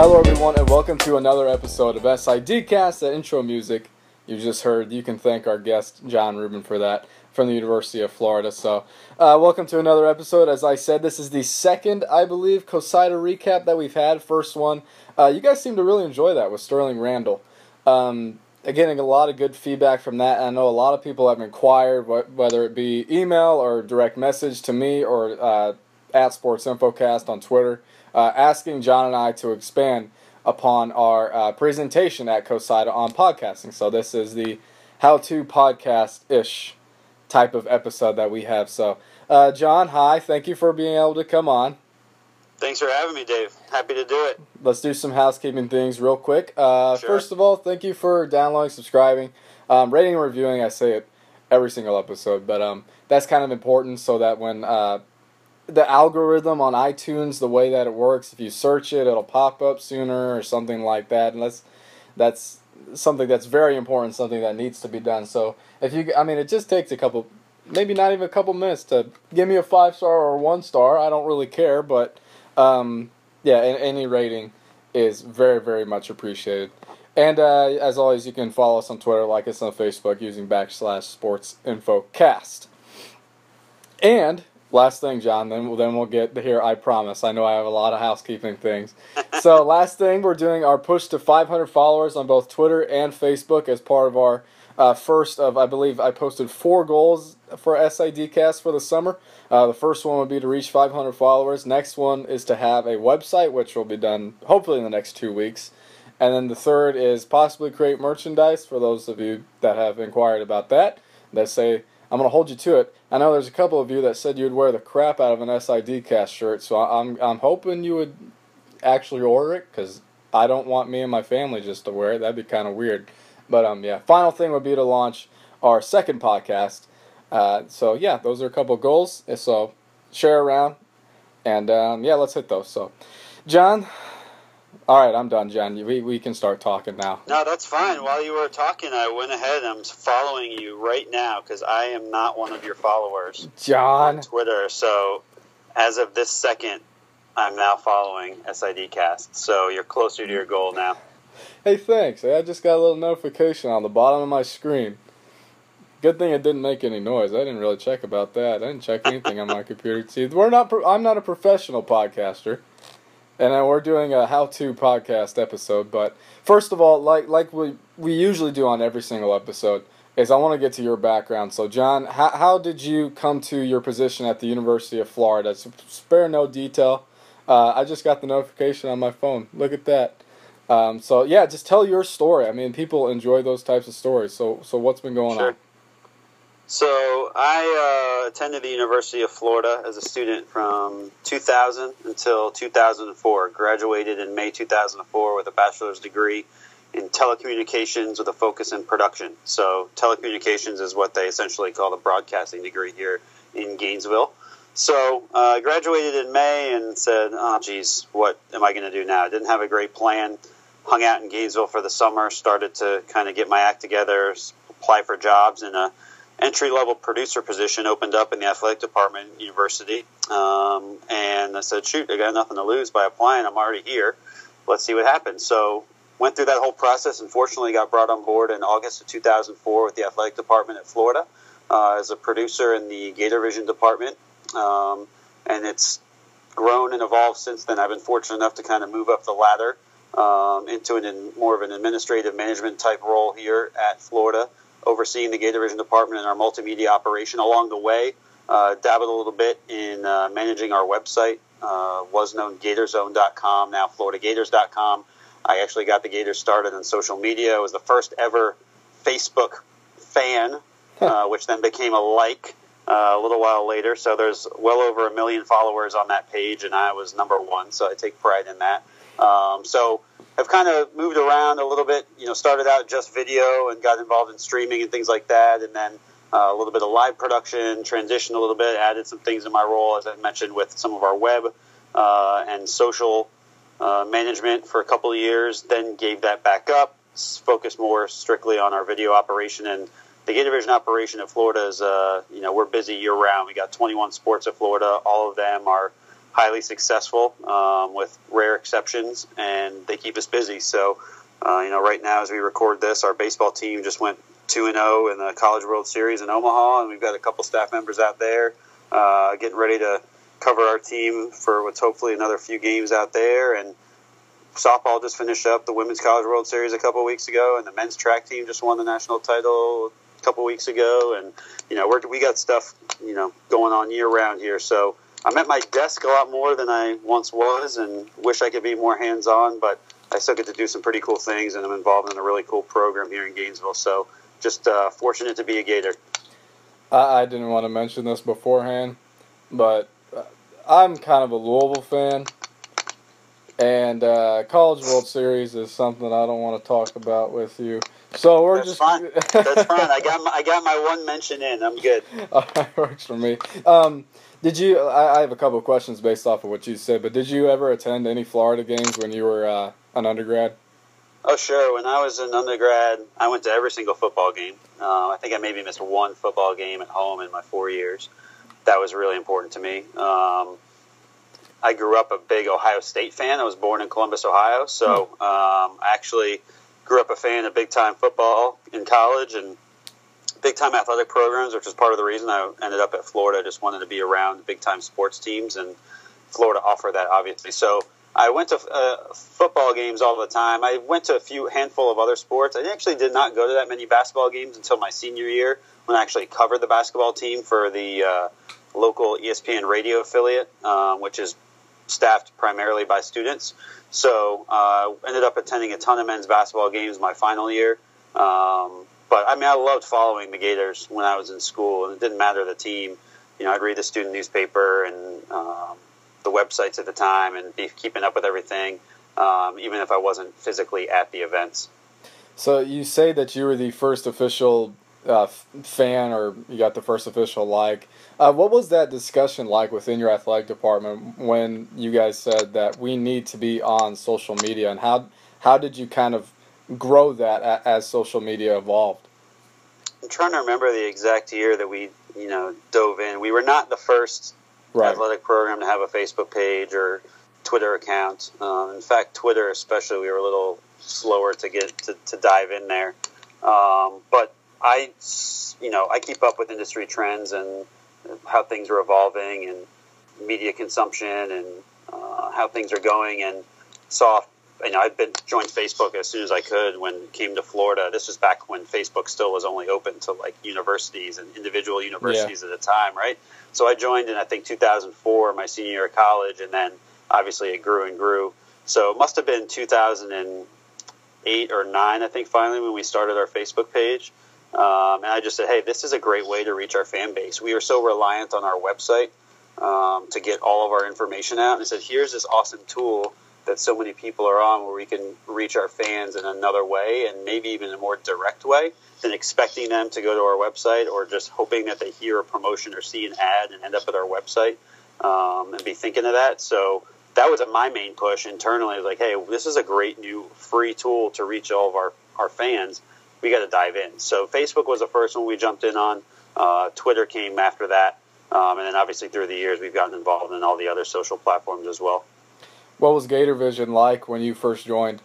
Hello, everyone, and welcome to another episode of SIDcast. That intro music you just heard, you can thank our guest Jon Rubin for that from the University of Florida. So, uh, welcome to another episode. As I said, this is the second, I believe, COSIDA recap that we've had. First one, uh, you guys seem to really enjoy that with Sterling Randall. Um, getting a lot of good feedback from that. I know a lot of people have inquired, whether it be email or direct message to me or uh, at Sports Infocast on Twitter uh, asking Jon and I to expand upon our uh, presentation at COSIDA on podcasting. So this is the how-to podcast-ish type of episode that we have. So, uh, Jon, hi. Thank you for being able to come on. Thanks for having me, Dave. Happy to do it. Let's do some housekeeping things real quick. Uh, sure. First of all, thank you for downloading, subscribing, um, rating, and reviewing. I say it every single episode, but um, that's kind of important so that when uh, the algorithm on iTunes, the way that it works, if you search it, it'll pop up sooner or something like that. And that's that's something that's very important, something that needs to be done. So if you, I mean, it just takes a couple, maybe not even a couple minutes to give me a five star or one star. I don't really care, but um, yeah, any rating is very very much appreciated. And uh, as always, you can follow us on Twitter, like us on Facebook using backslash Sports Info Cast. And last thing, Jon. Then then we'll get here. I promise. I know I have a lot of housekeeping things. so last thing, we're doing our push to 500 followers on both Twitter and Facebook as part of our uh, first of I believe I posted four goals for SIDcast for the summer. Uh, the first one would be to reach 500 followers. Next one is to have a website, which will be done hopefully in the next two weeks. And then the third is possibly create merchandise for those of you that have inquired about that. That say I'm going to hold you to it. I know there's a couple of you that said you'd wear the crap out of an SID cast shirt, so I'm I'm hoping you would actually order it because I don't want me and my family just to wear it. That'd be kind of weird. But um, yeah. Final thing would be to launch our second podcast. Uh, so yeah, those are a couple goals. So share around, and um, yeah, let's hit those. So, Jon, all right, I'm done, Jon. We, we can start talking now. No, that's fine. While you were talking, I went ahead. And I'm following you right now because I am not one of your followers. Jon. Twitter. So as of this second, I'm now following SIDcast. So you're closer to your goal now. Hey, thanks. I just got a little notification on the bottom of my screen. Good thing it didn't make any noise. I didn't really check about that. I didn't check anything on my computer. See, we're not. I'm not a professional podcaster and we're doing a how-to podcast episode. But first of all, like like we we usually do on every single episode, is I want to get to your background. So, Jon, how how did you come to your position at the University of Florida? Spare no detail. Uh, I just got the notification on my phone. Look at that. Um, so yeah, just tell your story. I mean, people enjoy those types of stories. So so what's been going sure. on? So I uh, attended the University of Florida as a student from 2000 until 2004. Graduated in May 2004 with a bachelor's degree in telecommunications with a focus in production. So telecommunications is what they essentially call the broadcasting degree here in Gainesville. So uh, I graduated in May and said, "Oh, geez, what am I going to do now?" I didn't have a great plan. Hung out in Gainesville for the summer. Started to kind of get my act together, apply for jobs in a entry level producer position opened up in the athletic department at university. Um, and I said, shoot, I got nothing to lose by applying. I'm already here. Let's see what happens. So went through that whole process. Unfortunately, got brought on board in August of 2004 with the athletic department at Florida uh, as a producer in the Gator Vision department. Um, and it's grown and evolved since then. I've been fortunate enough to kind of move up the ladder um, into an, more of an administrative management type role here at Florida overseeing the Gator Vision department and our multimedia operation. Along the way, uh, dabbled a little bit in uh, managing our website. Uh, was known Gatorzone.com, now FloridaGators.com. I actually got the Gators started on social media. I was the first ever Facebook fan, uh, which then became a like uh, a little while later. So there's well over a million followers on that page, and I was number one. So I take pride in that. Um, so have kind of moved around a little bit. You know, started out just video and got involved in streaming and things like that, and then uh, a little bit of live production, transitioned a little bit, added some things in my role, as I mentioned, with some of our web uh, and social uh, management for a couple of years. Then gave that back up, focused more strictly on our video operation and the Gator Vision operation in Florida is, uh, you know, we're busy year round. We got 21 sports at Florida. All of them are highly successful, um, with rare exceptions, and they keep us busy. So, uh, you know, right now as we record this, our baseball team just went two and zero in the College World Series in Omaha, and we've got a couple staff members out there uh, getting ready to cover our team for what's hopefully another few games out there. And softball just finished up the Women's College World Series a couple weeks ago, and the men's track team just won the national title a couple weeks ago. And you know, we're, we got stuff you know going on year round here, so. I'm at my desk a lot more than I once was, and wish I could be more hands-on. But I still get to do some pretty cool things, and I'm involved in a really cool program here in Gainesville. So just uh, fortunate to be a Gator. I, I didn't want to mention this beforehand, but uh, I'm kind of a Louisville fan, and uh, College World Series is something I don't want to talk about with you. So we're That's just fine. That's fine. I got my, I got my one mention in. I'm good. All right, works for me. Um, did you? I, I have a couple of questions based off of what you said, but did you ever attend any Florida games when you were uh, an undergrad? Oh, sure. When I was an undergrad, I went to every single football game. Uh, I think I maybe missed one football game at home in my four years. That was really important to me. Um, I grew up a big Ohio State fan. I was born in Columbus, Ohio, so um, I actually grew up a fan of big time football in college and big time athletic programs, which is part of the reason I ended up at Florida. I just wanted to be around big time sports teams, and Florida offered that obviously. So I went to uh, football games all the time. I went to a few handful of other sports. I actually did not go to that many basketball games until my senior year when I actually covered the basketball team for the uh, local ESPN radio affiliate, um, which is staffed primarily by students. So uh, ended up attending a ton of men's basketball games my final year. Um, but I mean, I loved following the Gators when I was in school, and it didn't matter the team. You know, I'd read the student newspaper and um, the websites at the time and be keeping up with everything, um, even if I wasn't physically at the events. So you say that you were the first official uh, fan, or you got the first official like. Uh, what was that discussion like within your athletic department when you guys said that we need to be on social media, and how how did you kind of grow that as social media evolved? I'm trying to remember the exact year that we, you know, dove in. We were not the first right. athletic program to have a Facebook page or Twitter account. Um, in fact, Twitter especially, we were a little slower to get to, to dive in there. Um, but I, you know, I keep up with industry trends and how things are evolving and media consumption and uh, how things are going and saw you know, been joined Facebook as soon as I could when it came to Florida. This was back when Facebook still was only open to like universities and individual universities yeah. at a time, right? So I joined in I think 2004, my senior year of college, and then obviously it grew and grew. So it must have been 2008 or nine, I think, finally when we started our Facebook page. Um, and I just said, hey, this is a great way to reach our fan base. We are so reliant on our website um, to get all of our information out. And I said, here's this awesome tool that so many people are on where we can reach our fans in another way and maybe even a more direct way than expecting them to go to our website or just hoping that they hear a promotion or see an ad and end up at our website um, and be thinking of that. So that was my main push internally. Like, hey, this is a great new free tool to reach all of our, our fans. We got to dive in. So Facebook was the first one we jumped in on. Uh, Twitter came after that. Um, and then obviously through the years, we've gotten involved in all the other social platforms as well. What was Gator Vision like when you first joined?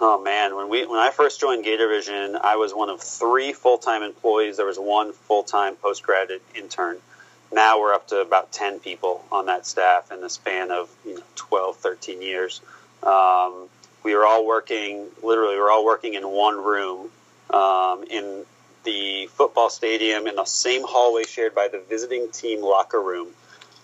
Oh man, when we when I first joined Gator Vision, I was one of three full time employees. There was one full time post graduate intern. Now we're up to about ten people on that staff in the span of you know 12, 13 years. Um, we were all working literally. We were all working in one room um, in the football stadium in the same hallway shared by the visiting team locker room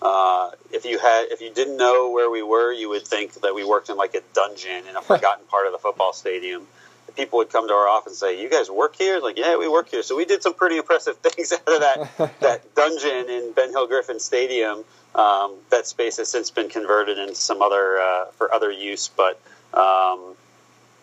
uh, if you had, if you didn't know where we were, you would think that we worked in like a dungeon in a forgotten part of the football stadium. People would come to our office and say, "You guys work here?" Like, yeah, we work here. So we did some pretty impressive things out of that that dungeon in Ben Hill Griffin Stadium. Um, that space has since been converted into some other uh, for other use, but. Um,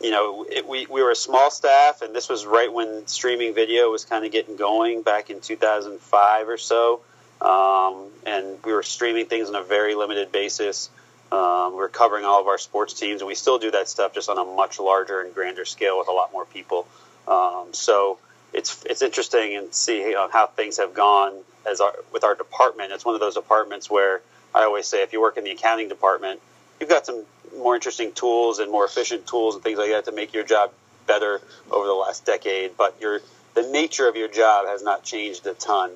you know, it, we, we were a small staff, and this was right when streaming video was kind of getting going back in 2005 or so. Um, and we were streaming things on a very limited basis. Um, we were covering all of our sports teams, and we still do that stuff just on a much larger and grander scale with a lot more people. Um, so it's it's interesting and see how, how things have gone as our with our department. It's one of those departments where I always say if you work in the accounting department, you've got some more interesting tools and more efficient tools and things like that to make your job better over the last decade. But your the nature of your job has not changed a ton.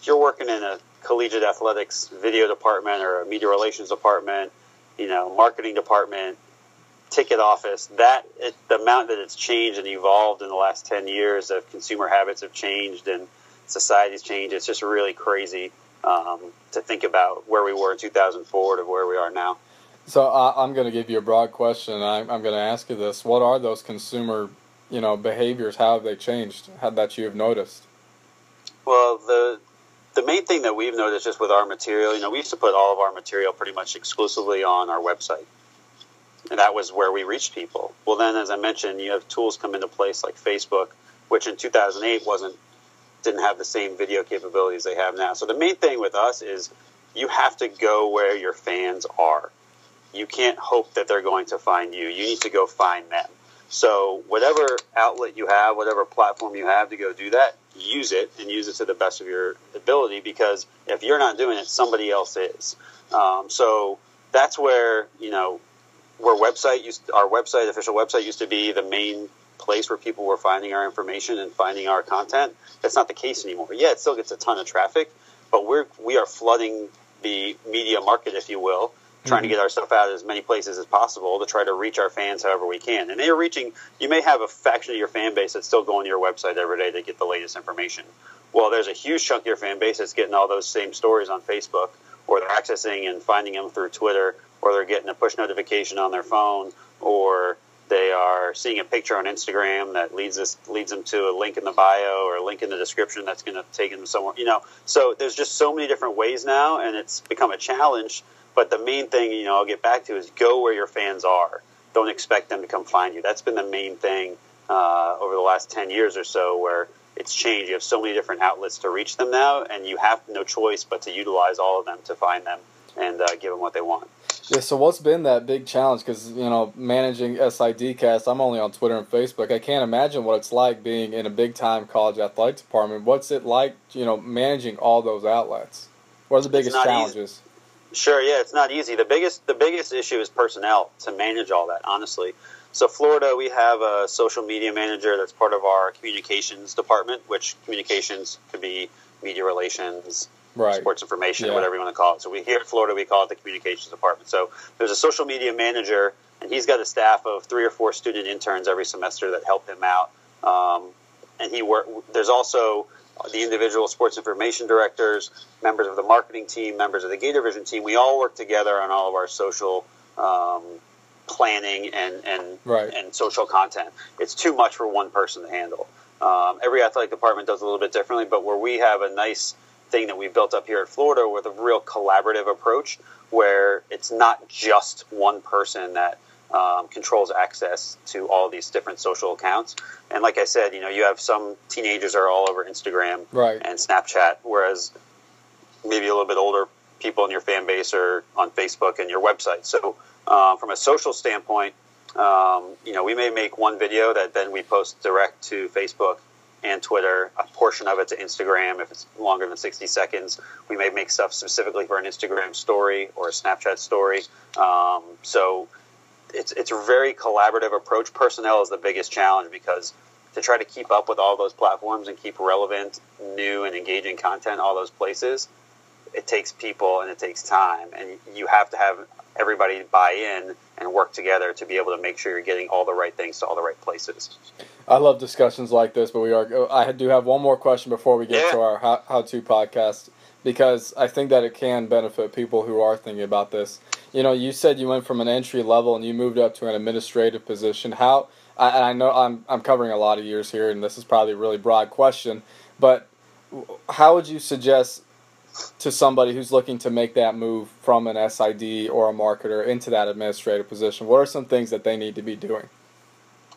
If you're working in a collegiate athletics video department or a media relations department, you know, marketing department, ticket office, that it, the amount that it's changed and evolved in the last 10 years of consumer habits have changed and society's changed. It's just really crazy um, to think about where we were in 2004 to where we are now. So uh, I'm going to give you a broad question. I'm, I'm going to ask you this: What are those consumer, you know, behaviors? How have they changed? How, that you have noticed? Well, the the main thing that we've noticed just with our material, you know, we used to put all of our material pretty much exclusively on our website, and that was where we reached people. Well, then, as I mentioned, you have tools come into place like Facebook, which in 2008 wasn't didn't have the same video capabilities they have now. So the main thing with us is you have to go where your fans are you can't hope that they're going to find you. You need to go find them. So, whatever outlet you have, whatever platform you have to go do that, use it and use it to the best of your ability because if you're not doing it, somebody else is. Um, so, that's where, you know, where website used, our website, official website used to be the main place where people were finding our information and finding our content. That's not the case anymore. Yeah, it still gets a ton of traffic, but we're, we are flooding the media market, if you will, trying to mm-hmm. get our stuff out as many places as possible to try to reach our fans however we can. And they are reaching. You may have a faction of your fan base that's still going to your website every day to get the latest information. Well, there's a huge chunk of your fan base that's getting all those same stories on Facebook, or they're accessing and finding them through Twitter, or they're getting a push notification on their phone, or they are seeing a picture on Instagram that leads us leads them to a link in the bio or a link in the description that's going to take them somewhere. You know, so there's just so many different ways now, and it's become a challenge but the main thing, you know, I'll get back to is go where your fans are. Don't expect them to come find you. That's been the main thing uh, over the last 10 years or so where it's changed. You have so many different outlets to reach them now, and you have no choice but to utilize all of them to find them and uh, give them what they want. Yeah, so what's been that big challenge? Because, you know, managing SIDcast, I'm only on Twitter and Facebook. I can't imagine what it's like being in a big time college athletic department. What's it like, you know, managing all those outlets? What are the biggest challenges? Easy. Sure, yeah, it's not easy. The biggest the biggest issue is personnel to manage all that. Honestly, so Florida, we have a social media manager that's part of our communications department, which communications could be media relations, right. sports information, yeah. whatever you want to call it. So we here at Florida, we call it the communications department. So there's a social media manager, and he's got a staff of three or four student interns every semester that help him out. Um, and he work. There's also the individual sports information directors, members of the marketing team, members of the Gator Vision team, we all work together on all of our social um, planning and and right. and social content. It's too much for one person to handle. Um, every athletic department does a little bit differently, but where we have a nice thing that we built up here at Florida with a real collaborative approach, where it's not just one person that um, controls access to all these different social accounts. And like I said, you know, you have some teenagers are all over Instagram right. and Snapchat, whereas maybe a little bit older people in your fan base are on Facebook and your website. So um, from a social standpoint, um, you know, we may make one video that then we post direct to Facebook and Twitter, a portion of it to Instagram if it's longer than 60 seconds. We may make stuff specifically for an Instagram story or a Snapchat story. Um, so it's it's a very collaborative approach. Personnel is the biggest challenge because to try to keep up with all those platforms and keep relevant, new, and engaging content all those places, it takes people and it takes time, and you have to have everybody buy in and work together to be able to make sure you're getting all the right things to all the right places. I love discussions like this, but we are. Oh, I do have one more question before we get yeah. to our how, how to podcast because I think that it can benefit people who are thinking about this. You know, you said you went from an entry level and you moved up to an administrative position. How? I, I know I'm I'm covering a lot of years here, and this is probably a really broad question, but how would you suggest to somebody who's looking to make that move from an SID or a marketer into that administrative position? What are some things that they need to be doing?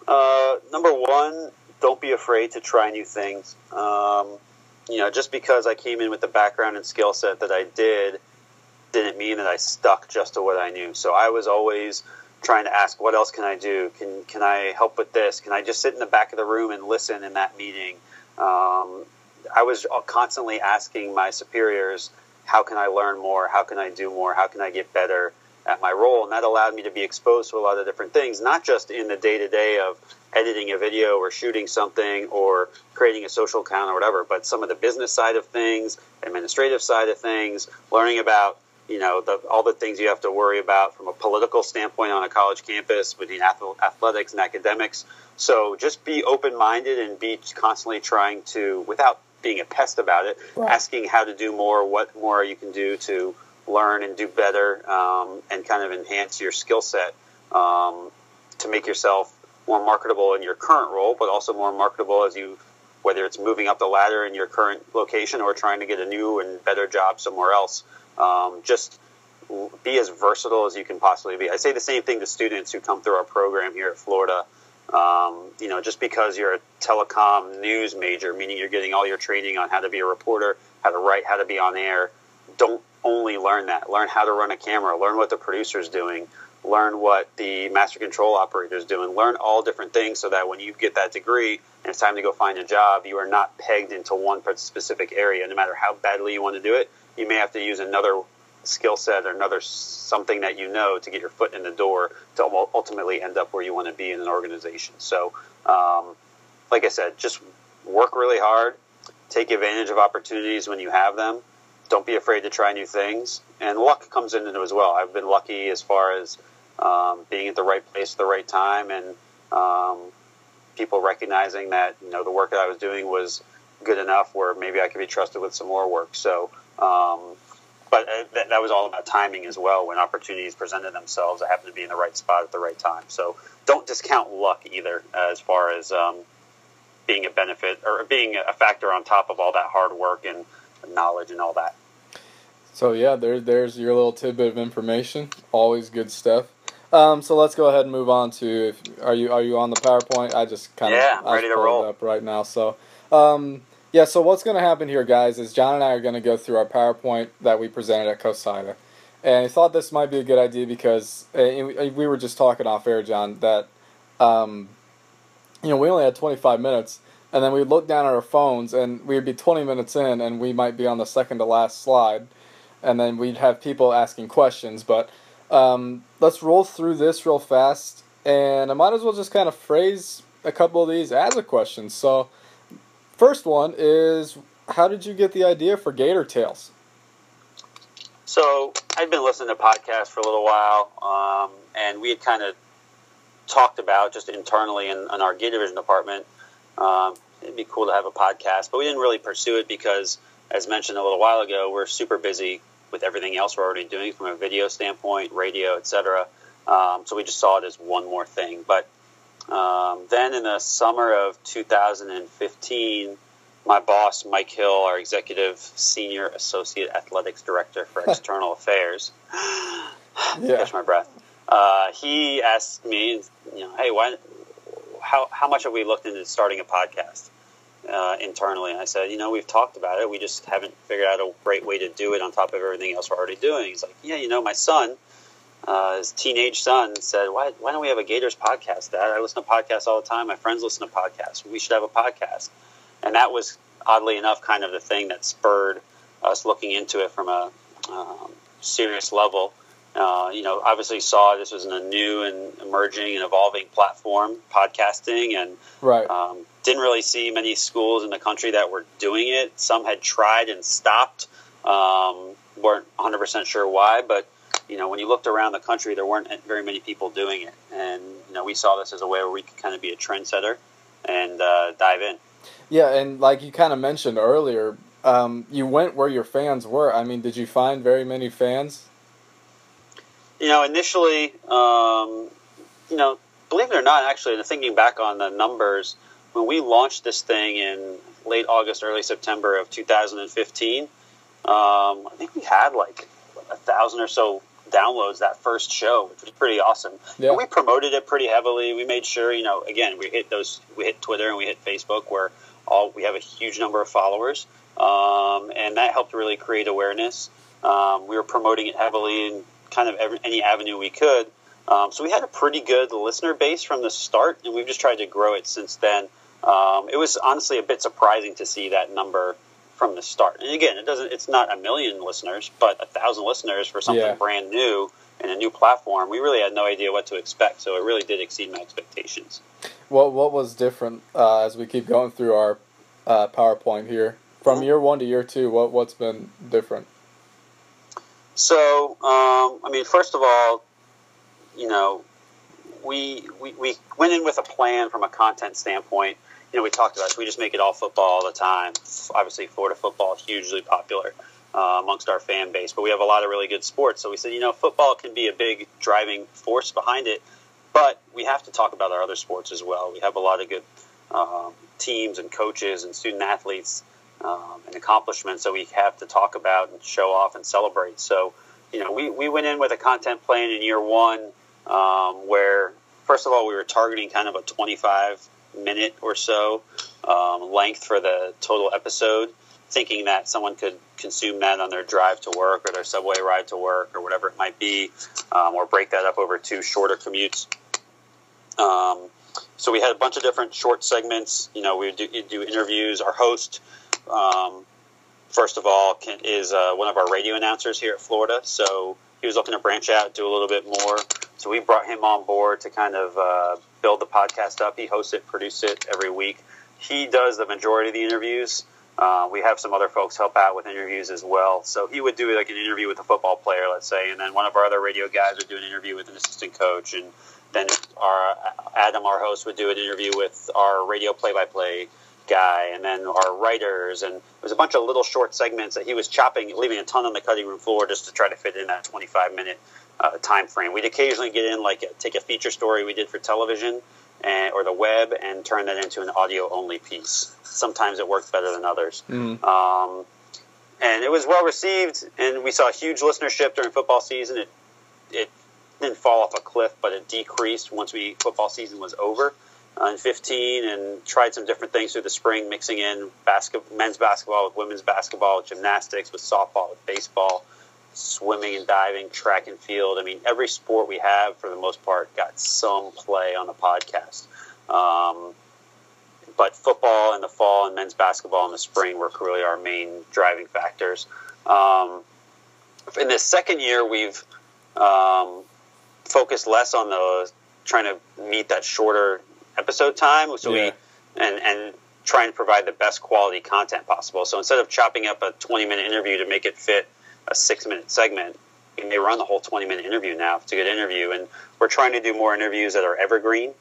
Uh, number one, don't be afraid to try new things. Um, you know, just because I came in with the background and skill set that I did, didn't mean that I stuck just to what I knew. So I was always trying to ask, what else can I do? Can can I help with this? Can I just sit in the back of the room and listen in that meeting? Um, I was constantly asking my superiors, how can I learn more? How can I do more? How can I get better at my role? And that allowed me to be exposed to a lot of different things, not just in the day to day of editing a video or shooting something or creating a social account or whatever, but some of the business side of things, administrative side of things, learning about you know the, all the things you have to worry about from a political standpoint on a college campus between athletics and academics. So just be open minded and be constantly trying to, without being a pest about it, right. asking how to do more, what more you can do to learn and do better, um, and kind of enhance your skill set um, to make yourself more marketable in your current role, but also more marketable as you, whether it's moving up the ladder in your current location or trying to get a new and better job somewhere else. Um, just be as versatile as you can possibly be. I say the same thing to students who come through our program here at Florida. Um, you know, just because you're a telecom news major, meaning you're getting all your training on how to be a reporter, how to write, how to be on air, don't only learn that. Learn how to run a camera, learn what the producer's doing, learn what the master control operator is doing, learn all different things so that when you get that degree and it's time to go find a job, you are not pegged into one specific area. No matter how badly you want to do it, you may have to use another skill set or another something that you know to get your foot in the door to ultimately end up where you want to be in an organization. So, um, like I said, just work really hard, take advantage of opportunities when you have them. Don't be afraid to try new things, and luck comes into it as well. I've been lucky as far as um, being at the right place at the right time, and um, people recognizing that you know the work that I was doing was good enough where maybe I could be trusted with some more work. So um, but uh, that, that was all about timing as well. When opportunities presented themselves, I happened to be in the right spot at the right time. So don't discount luck either, uh, as far as um, being a benefit or being a factor on top of all that hard work and knowledge and all that. So yeah, there, there's your little tidbit of information. Always good stuff. Um, so let's go ahead and move on to. If, are you are you on the PowerPoint? I just kind of yeah, ready to roll up right now. So um, yeah, so what's going to happen here, guys, is Jon and I are going to go through our PowerPoint that we presented at COSIDA. And I thought this might be a good idea because uh, we were just talking off air, Jon, that um, you know we only had 25 minutes, and then we'd look down at our phones, and we'd be 20 minutes in, and we might be on the second to last slide, and then we'd have people asking questions. But um, let's roll through this real fast, and I might as well just kind of phrase a couple of these as a question. So First one is how did you get the idea for Gator Tales? So I'd been listening to podcasts for a little while, um, and we had kind of talked about just internally in, in our Gator Vision department. Um, it'd be cool to have a podcast, but we didn't really pursue it because, as mentioned a little while ago, we're super busy with everything else we're already doing from a video standpoint, radio, etc. Um, so we just saw it as one more thing. But um, then in the summer of 2015, my boss, Mike Hill, our executive senior associate athletics director for external affairs, yeah. catch my breath. Uh, he asked me, you know, hey, why, how, how much have we looked into starting a podcast uh, internally? And I said, you know, we've talked about it. We just haven't figured out a great way to do it on top of everything else we're already doing. He's like, yeah, you know, my son – uh, his teenage son said, why, why don't we have a Gators podcast, Dad? I listen to podcasts all the time. My friends listen to podcasts. We should have a podcast. And that was, oddly enough, kind of the thing that spurred us looking into it from a um, serious level. Uh, you know, obviously saw this was a new and emerging and evolving platform, podcasting, and right. um, didn't really see many schools in the country that were doing it. Some had tried and stopped, um, weren't 100% sure why, but you know, when you looked around the country, there weren't very many people doing it, and you know, we saw this as a way where we could kind of be a trendsetter and uh, dive in. Yeah, and like you kind of mentioned earlier, um, you went where your fans were. I mean, did you find very many fans? You know, initially, um, you know, believe it or not, actually, thinking back on the numbers, when we launched this thing in late August, early September of 2015, um, I think we had like a thousand or so downloads that first show, which was pretty awesome. Yeah. We promoted it pretty heavily. We made sure, you know, again, we hit those, we hit Twitter and we hit Facebook, where all we have a huge number of followers, um, and that helped really create awareness. Um, we were promoting it heavily in kind of every, any avenue we could. Um, so we had a pretty good listener base from the start, and we've just tried to grow it since then. Um, it was honestly a bit surprising to see that number from the start. And again, it doesn't. It's not a million listeners, but a thousand listeners for something yeah. brand new and a new platform. We really had no idea what to expect, so it really did exceed my expectations. What What was different uh, as we keep going through our uh, PowerPoint here from mm-hmm. year one to year two? What What's been different? So, um, I mean, first of all, you know, we, we we went in with a plan from a content standpoint you know, we talked about. We just make it all football all the time. Obviously, Florida football is hugely popular uh, amongst our fan base, but we have a lot of really good sports. So we said, you know, football can be a big driving force behind it, but we have to talk about our other sports as well. We have a lot of good um, teams and coaches and student athletes um, and accomplishments that we have to talk about and show off and celebrate. So, you know, we, we went in with a content plan in year one um, where, first of all, we were targeting kind of a 25 minute or so um, length for the total episode, thinking that someone could consume that on their drive to work or their subway ride to work or whatever it might be, um, or break that up over two shorter commutes. Um, so we had a bunch of different short segments. You know, we do, do interviews. Our host, um, first of all, can, is uh, one of our radio announcers here at Florida. So he was looking to branch out, do a little bit more. So we brought him on board to kind of uh, build the podcast up. He hosts it, produces it every week. He does the majority of the interviews. Uh, we have some other folks help out with interviews as well. So he would do like an interview with a football player, let's say, and then one of our other radio guys would do an interview with an assistant coach, and then our Adam, our host, would do an interview with our radio play-by-play guy, and then our writers, and there was a bunch of little short segments that he was chopping, leaving a ton on the cutting room floor just to try to fit in that 25 minute uh, time frame. We'd occasionally get in like take a feature story we did for television and, or the web and turn that into an audio only piece. Sometimes it worked better than others. Mm. Um, and it was well received, and we saw huge listenership during football season. It it didn't fall off a cliff, but it decreased once we football season was over uh, in 15, and tried some different things through the spring, mixing in basket, men's basketball with women's basketball, with gymnastics, with softball, with baseball swimming and diving, track and field. I mean, every sport we have, for the most part, got some play on the podcast. Um, but football in the fall and men's basketball in the spring were really our main driving factors. Um, in this second year, we've um, focused less on the trying to meet that shorter episode time. So yeah. we and and try and provide the best quality content possible. So instead of chopping up a 20 minute interview to make it fit a six minute segment. We may run the whole 20 minute interview now it's a good interview. And we're trying to do more interviews that are evergreen,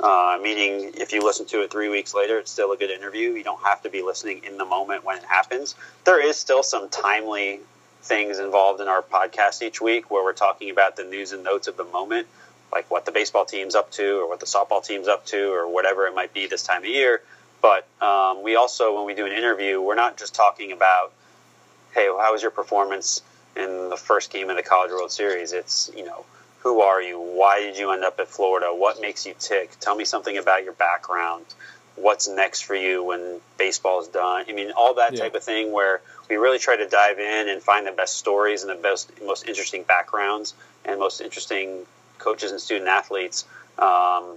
uh, meaning if you listen to it three weeks later, it's still a good interview. You don't have to be listening in the moment when it happens. There is still some timely things involved in our podcast each week where we're talking about the news and notes of the moment, like what the baseball team's up to or what the softball team's up to or whatever it might be this time of year. But um, we also, when we do an interview, we're not just talking about hey, how was your performance in the first game of the College World Series? It's, you know, who are you? Why did you end up at Florida? What makes you tick? Tell me something about your background. What's next for you when baseball is done? I mean, all that yeah. type of thing where we really try to dive in and find the best stories and the best, most interesting backgrounds and most interesting coaches and student athletes um,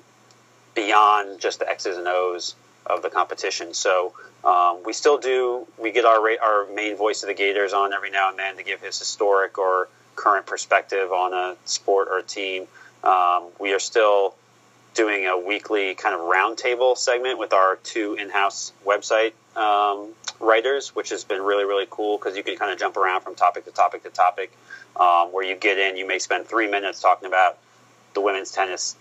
beyond just the X's and O's of the competition. So um, we still do. We get our our main voice of the Gators on every now and then to give his historic or current perspective on a sport or a team. Um, we are still doing a weekly kind of roundtable segment with our two in-house website um, writers, which has been really really cool because you can kind of jump around from topic to topic to topic. Um, where you get in, you may spend three minutes talking about the women's tennis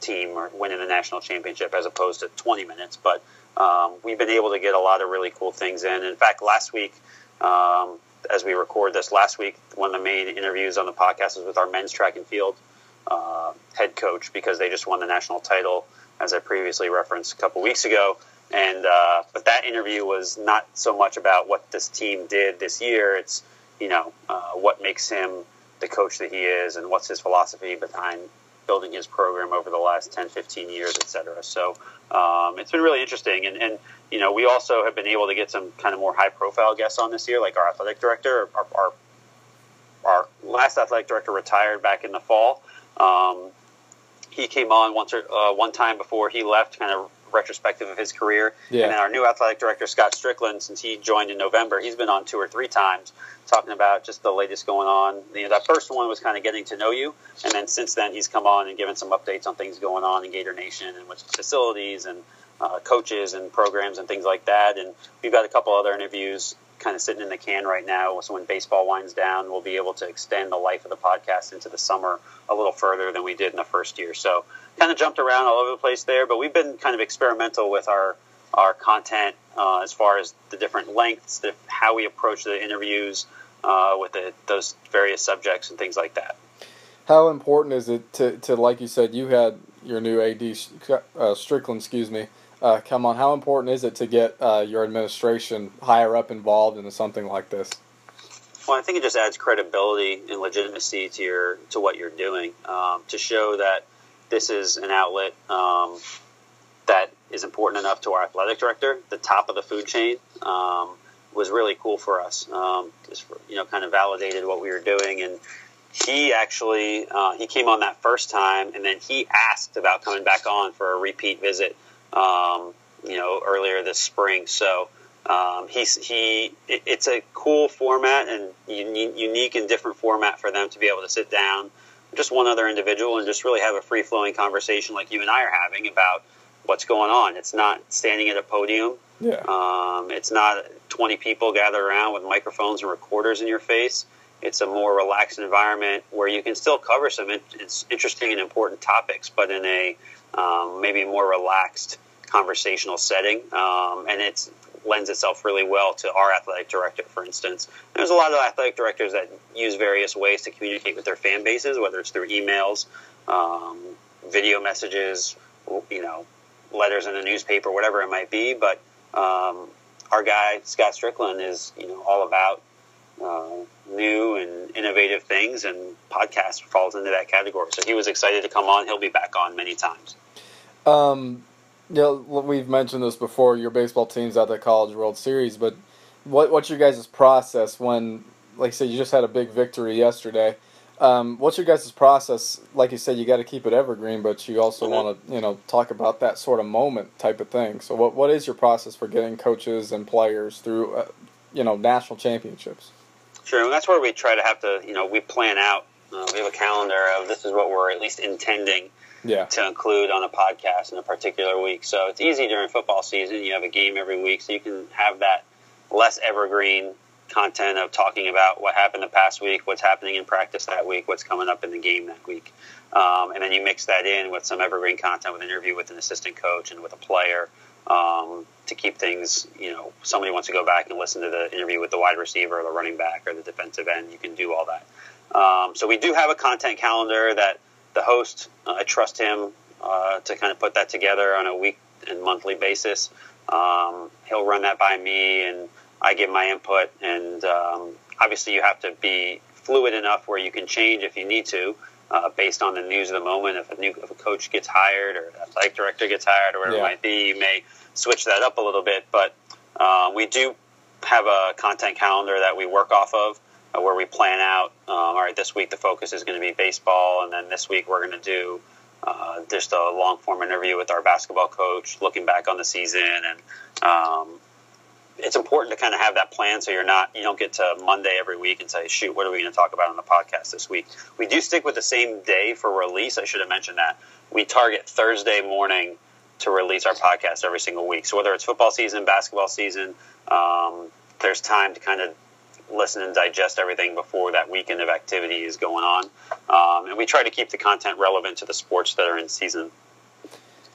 team or winning the national championship as opposed to 20 minutes. But um, we've been able to get a lot of really cool things in. In fact, last week, um, as we record this, last week, one of the main interviews on the podcast was with our men's track and field uh, head coach because they just won the national title, as I previously referenced a couple weeks ago. And uh, but that interview was not so much about what this team did this year. It's you know uh, what makes him the coach that he is and what's his philosophy behind building his program over the last 10, 15 years, et cetera. So um, it's been really interesting. And, and, you know, we also have been able to get some kind of more high profile guests on this year, like our athletic director. Our, our, our last athletic director retired back in the fall. Um, he came on once or uh, one time before he left, kind of retrospective of his career. Yeah. And then our new athletic director, Scott Stricklin, since he joined in November, he's been on two or three times talking about just the latest going on. You know, that first one was kind of getting to know you, and then since then he's come on and given some updates on things going on in Gator Nation and which facilities and uh, coaches and programs and things like that. And we've got a couple other interviews kind of sitting in the can right now. So when baseball winds down, we'll be able to extend the life of the podcast into the summer a little further than we did in the first year. So kind of jumped around all over the place there, but we've been kind of experimental with our our content uh, as far as the different lengths, the, how we approach the interviews uh, with the, those various subjects and things like that. How important is it to, to like you said, you had your new AD uh, Stricklin, excuse me, uh, come on. How important is it to get uh, your administration higher up involved into something like this? Well, I think it just adds credibility and legitimacy to your to what you're doing um, to show that this is an outlet um, that is important enough to our athletic director. The top of the food chain um, was really cool for us. Um, just for, you know, kind of validated what we were doing, and he actually uh, he came on that first time, and then he asked about coming back on for a repeat visit um, you know, earlier this spring. So um, he's he. It, it's a cool format and unique, unique and different format for them to be able to sit down, just one other individual, and just really have a free flowing conversation like you and I are having about what's going on. It's not standing at a podium. Yeah. Um, it's not 20 people gathered around with microphones and recorders in your face. It's a more relaxed environment where you can still cover some in- interesting and important topics, but in a um, maybe more relaxed conversational setting, um, and it lends itself really well to our athletic director, for instance. There's a lot of athletic directors that use various ways to communicate with their fan bases, whether it's through emails, um, video messages, you know, letters in the newspaper, whatever it might be. But um, our guy Scott Stricklin is, you know, all about uh, new and innovative things, and podcast falls into that category. So he was excited to come on. He'll be back on many times. Um, yeah, we've mentioned this before. Your baseball team's at the College World Series, but what what's your guys' process when, like I said, you just had a big victory yesterday? Um, what's your guys' process? Like you said, you got to keep it evergreen, but you also mm-hmm. want to, you know, talk about that sort of moment type of thing. So, what what is your process for getting coaches and players through, uh, you know, national championships? Sure, and that's where we try to have to, you know, we plan out. Uh, we have a calendar of this is what we're at least intending yeah. to include on a podcast in a particular week. So it's easy during football season. You have a game every week, so you can have that less evergreen content of talking about what happened the past week, what's happening in practice that week, what's coming up in the game that week. Um, and then you mix that in with some evergreen content with an interview with an assistant coach and with a player um, to keep things, you know, somebody wants to go back and listen to the interview with the wide receiver or the running back or the defensive end, you can do all that. Um, so we do have a content calendar that the host, uh, I trust him uh, to kind of put that together on a week and monthly basis. Um, he'll run that by me, and I give my input. And um, obviously, you have to be fluid enough where you can change if you need to, uh, based on the news of the moment. If a new if a coach gets hired or a athletic director gets hired or whatever yeah. it might be, you may switch that up a little bit. But uh, we do have a content calendar that we work off of uh, where we plan out. Um, all right, this week the focus is going to be baseball, and then this week we're going to do uh, just a long form interview with our basketball coach, looking back on the season, and um, it's important to kind of have that plan so you're not you don't get to Monday every week and say, shoot, what are we going to talk about on the podcast this week? We do stick with the same day for release. I should have mentioned that. We target Thursday morning to release our podcast every single week. So whether it's football season, basketball season, um, there's time to kind of listen and digest everything before that weekend of activity is going on. Um, and we try to keep the content relevant to the sports that are in season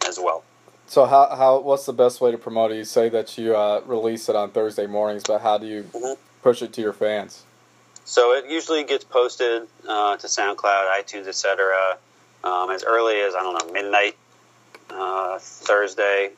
as well. So how, how what's the best way to promote it? You say that you uh, release it on Thursday mornings, but how do you mm-hmm. push it to your fans? So it usually gets posted uh, to SoundCloud, iTunes, etc. Um, as early as I don't know midnight uh, Thursday,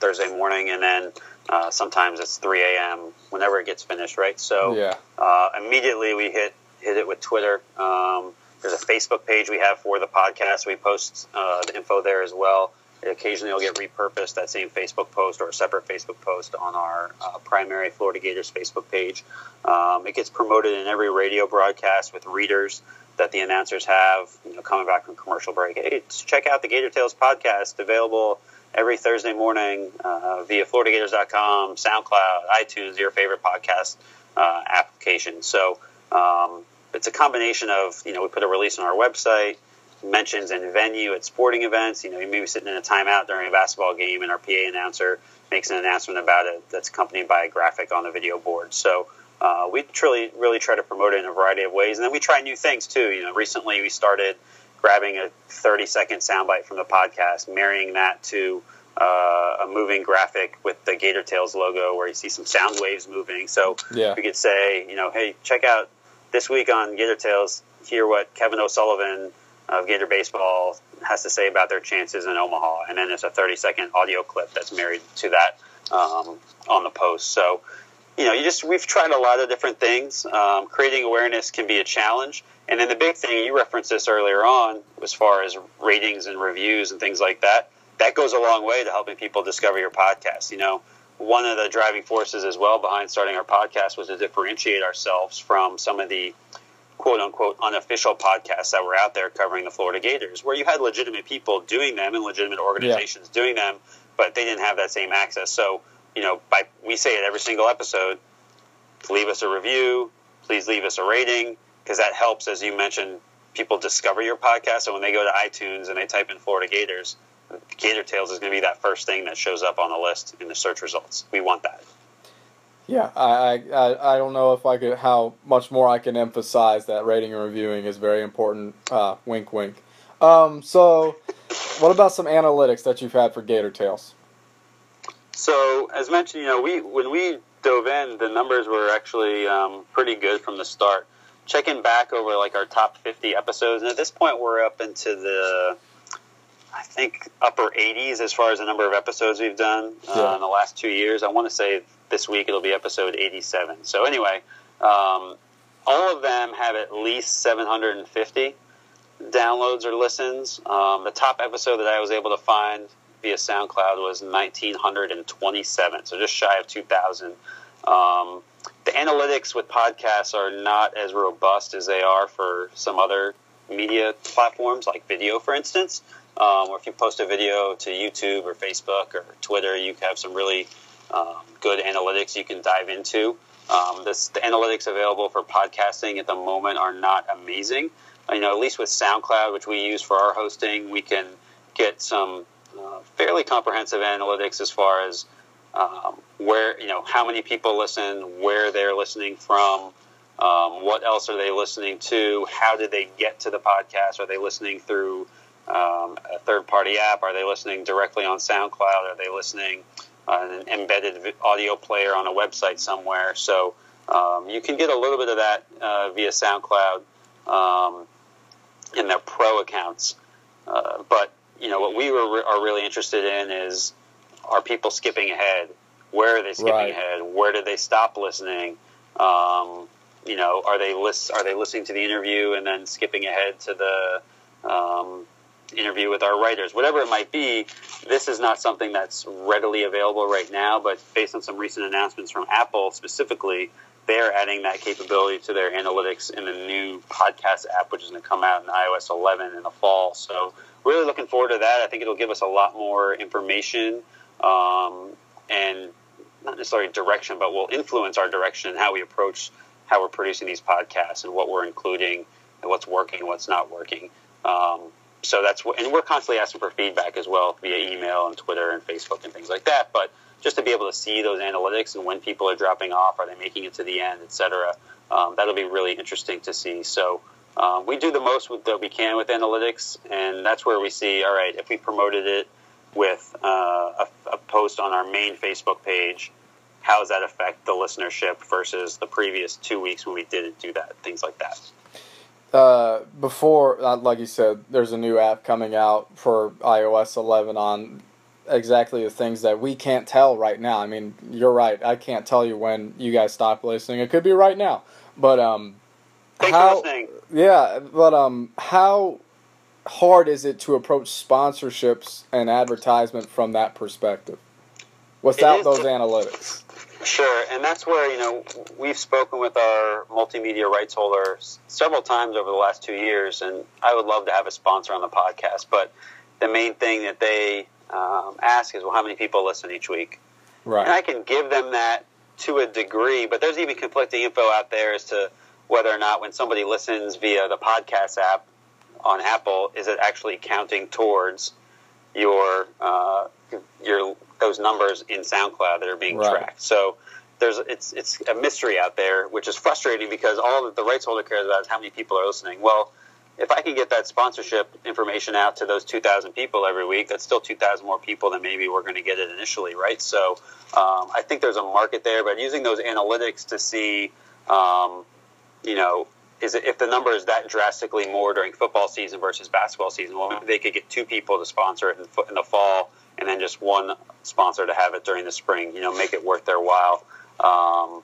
Thursday morning, and then uh, sometimes it's 3 a.m. whenever it gets finished, right? So yeah. uh, immediately we hit hit it with Twitter. Um, there's a Facebook page we have for the podcast. We post uh, the info there as well. Occasionally will get repurposed that same Facebook post or a separate Facebook post on our uh, primary Florida Gators Facebook page. Um, it gets promoted in every radio broadcast with readers that the announcers have. You know, coming back from commercial break, hey, check out the Gator Tales podcast available every Thursday morning uh, via FloridaGators.com, SoundCloud, iTunes, your favorite podcast uh, application. So um, it's a combination of you know we put a release on our website, mentions and venue at sporting events. You know, you may be sitting in a timeout during a basketball game, and our PA announcer makes an announcement about it that's accompanied by a graphic on the video board. So. Uh, we truly, really try to promote it in a variety of ways, and then we try new things too. You know, recently we started grabbing a 30 second soundbite from the podcast, marrying that to uh, a moving graphic with the Gator Tales logo where you see some sound waves moving. So yeah. we could say, you know, hey, check out this week on Gator Tales, hear what Kevin O'Sullivan of Gator Baseball has to say about their chances in Omaha. And then there's a 30 second audio clip that's married to that um, on the post. So, you know, you just we've tried a lot of different things. Um, creating awareness can be a challenge, and then the big thing, you referenced this earlier on, as far as ratings and reviews and things like that, that goes a long way to helping people discover your podcast. You know, one of the driving forces as well behind starting our podcast was to differentiate ourselves from some of the quote unquote unofficial podcasts that were out there covering the Florida Gators, where you had legitimate people doing them and legitimate organizations yeah. doing them, but they didn't have that same access. So, you know, by we say it every single episode, leave us a review, please leave us a rating because that helps, as you mentioned, people discover your podcast. So when they go to iTunes and they type in Florida Gators, Gator Tales is going to be that first thing that shows up on the list in the search results. We want that. Yeah, I, I, I don't know if I could how much more I can emphasize that rating and reviewing is very important. Uh, wink, wink. Um, so, what about some analytics that you've had for Gator Tales? So, as mentioned, you know, we when we dove in, the numbers were actually um, pretty good from the start checking back over like our top 50 episodes, and at this point we're up into the I think upper 80s as far as the number of episodes we've done uh, yeah. in the last two years. I want to say this week it'll be episode 87. So anyway, um, all of them have at least 750 downloads or listens. Um, the top episode that I was able to find via SoundCloud was 1927, so just shy of 2,000. Um, the analytics with podcasts are not as robust as they are for some other media platforms, like video, for instance. Um, or if you post a video to YouTube or Facebook or Twitter, you have some really um, good analytics you can dive into. Um, this, the analytics available for podcasting at the moment are not amazing. You know, at least with SoundCloud, which we use for our hosting, we can get some uh, fairly comprehensive analytics as far as um, where you know how many people listen, where they're listening from, um, what else are they listening to, how did they get to the podcast? Are they listening through um, a third-party app? Are they listening directly on SoundCloud? Are they listening an embedded audio player on a website somewhere? So um, you can get a little bit of that uh, via SoundCloud um, in their pro accounts, uh, but you know what we were, are really interested in is are people skipping ahead? Where are they skipping right. ahead? Where did they stop listening? Um, you know, are they list, are they listening to the interview and then skipping ahead to the um, interview with our writers? Whatever it might be, this is not something that's readily available right now. But based on some recent announcements from Apple specifically, they're adding that capability to their analytics in the new podcast app, which is going to come out in iOS 11 in the fall. So, really looking forward to that. I think it'll give us a lot more information um, and not necessarily direction, but will influence our direction and how we approach how we're producing these podcasts and what we're including and what's working what's not working. Um, so that's what, and we're constantly asking for feedback as well via email and Twitter and Facebook and things like that. But just to be able to see those analytics and when people are dropping off, are they making it to the end, et cetera, um, that'll be really interesting to see. So um, we do the most that we can with analytics, and that's where we see, all right, if we promoted it with uh, a, a, post on our main Facebook page, how does that affect the listenership versus the previous two weeks when we didn't do that? Things like that. Uh, before, uh, like you said, there's a new app coming out for iOS 11 on exactly the things that we can't tell right now. I mean, you're right. I can't tell you when you guys stop listening. It could be right now, but um, Thanks how, Yeah, but um, how hard is it to approach sponsorships and advertisement from that perspective without those analytics? Sure, and that's where you know we've spoken with our multimedia rights holders several times over the last two years, and I would love to have a sponsor on the podcast. But the main thing that they um, ask is, well, how many people listen each week? Right. And I can give them that to a degree, but there's even conflicting info out there as to whether or not when somebody listens via the podcast app on Apple, is it actually counting towards your uh, your those numbers in SoundCloud that are being right. tracked? So there's it's it's a mystery out there, which is frustrating because all that the rights holder cares about is how many people are listening. Well, if I can get that sponsorship information out to those 2,000 people every week, that's still 2,000 more people than maybe we're going to get it initially, right? So um, I think there's a market there, but using those analytics to see, um, you know, is it, if the number is that drastically more during football season versus basketball season, well, maybe they could get two people to sponsor it in, in the fall and then just one sponsor to have it during the spring, you know, make it worth their while. Um,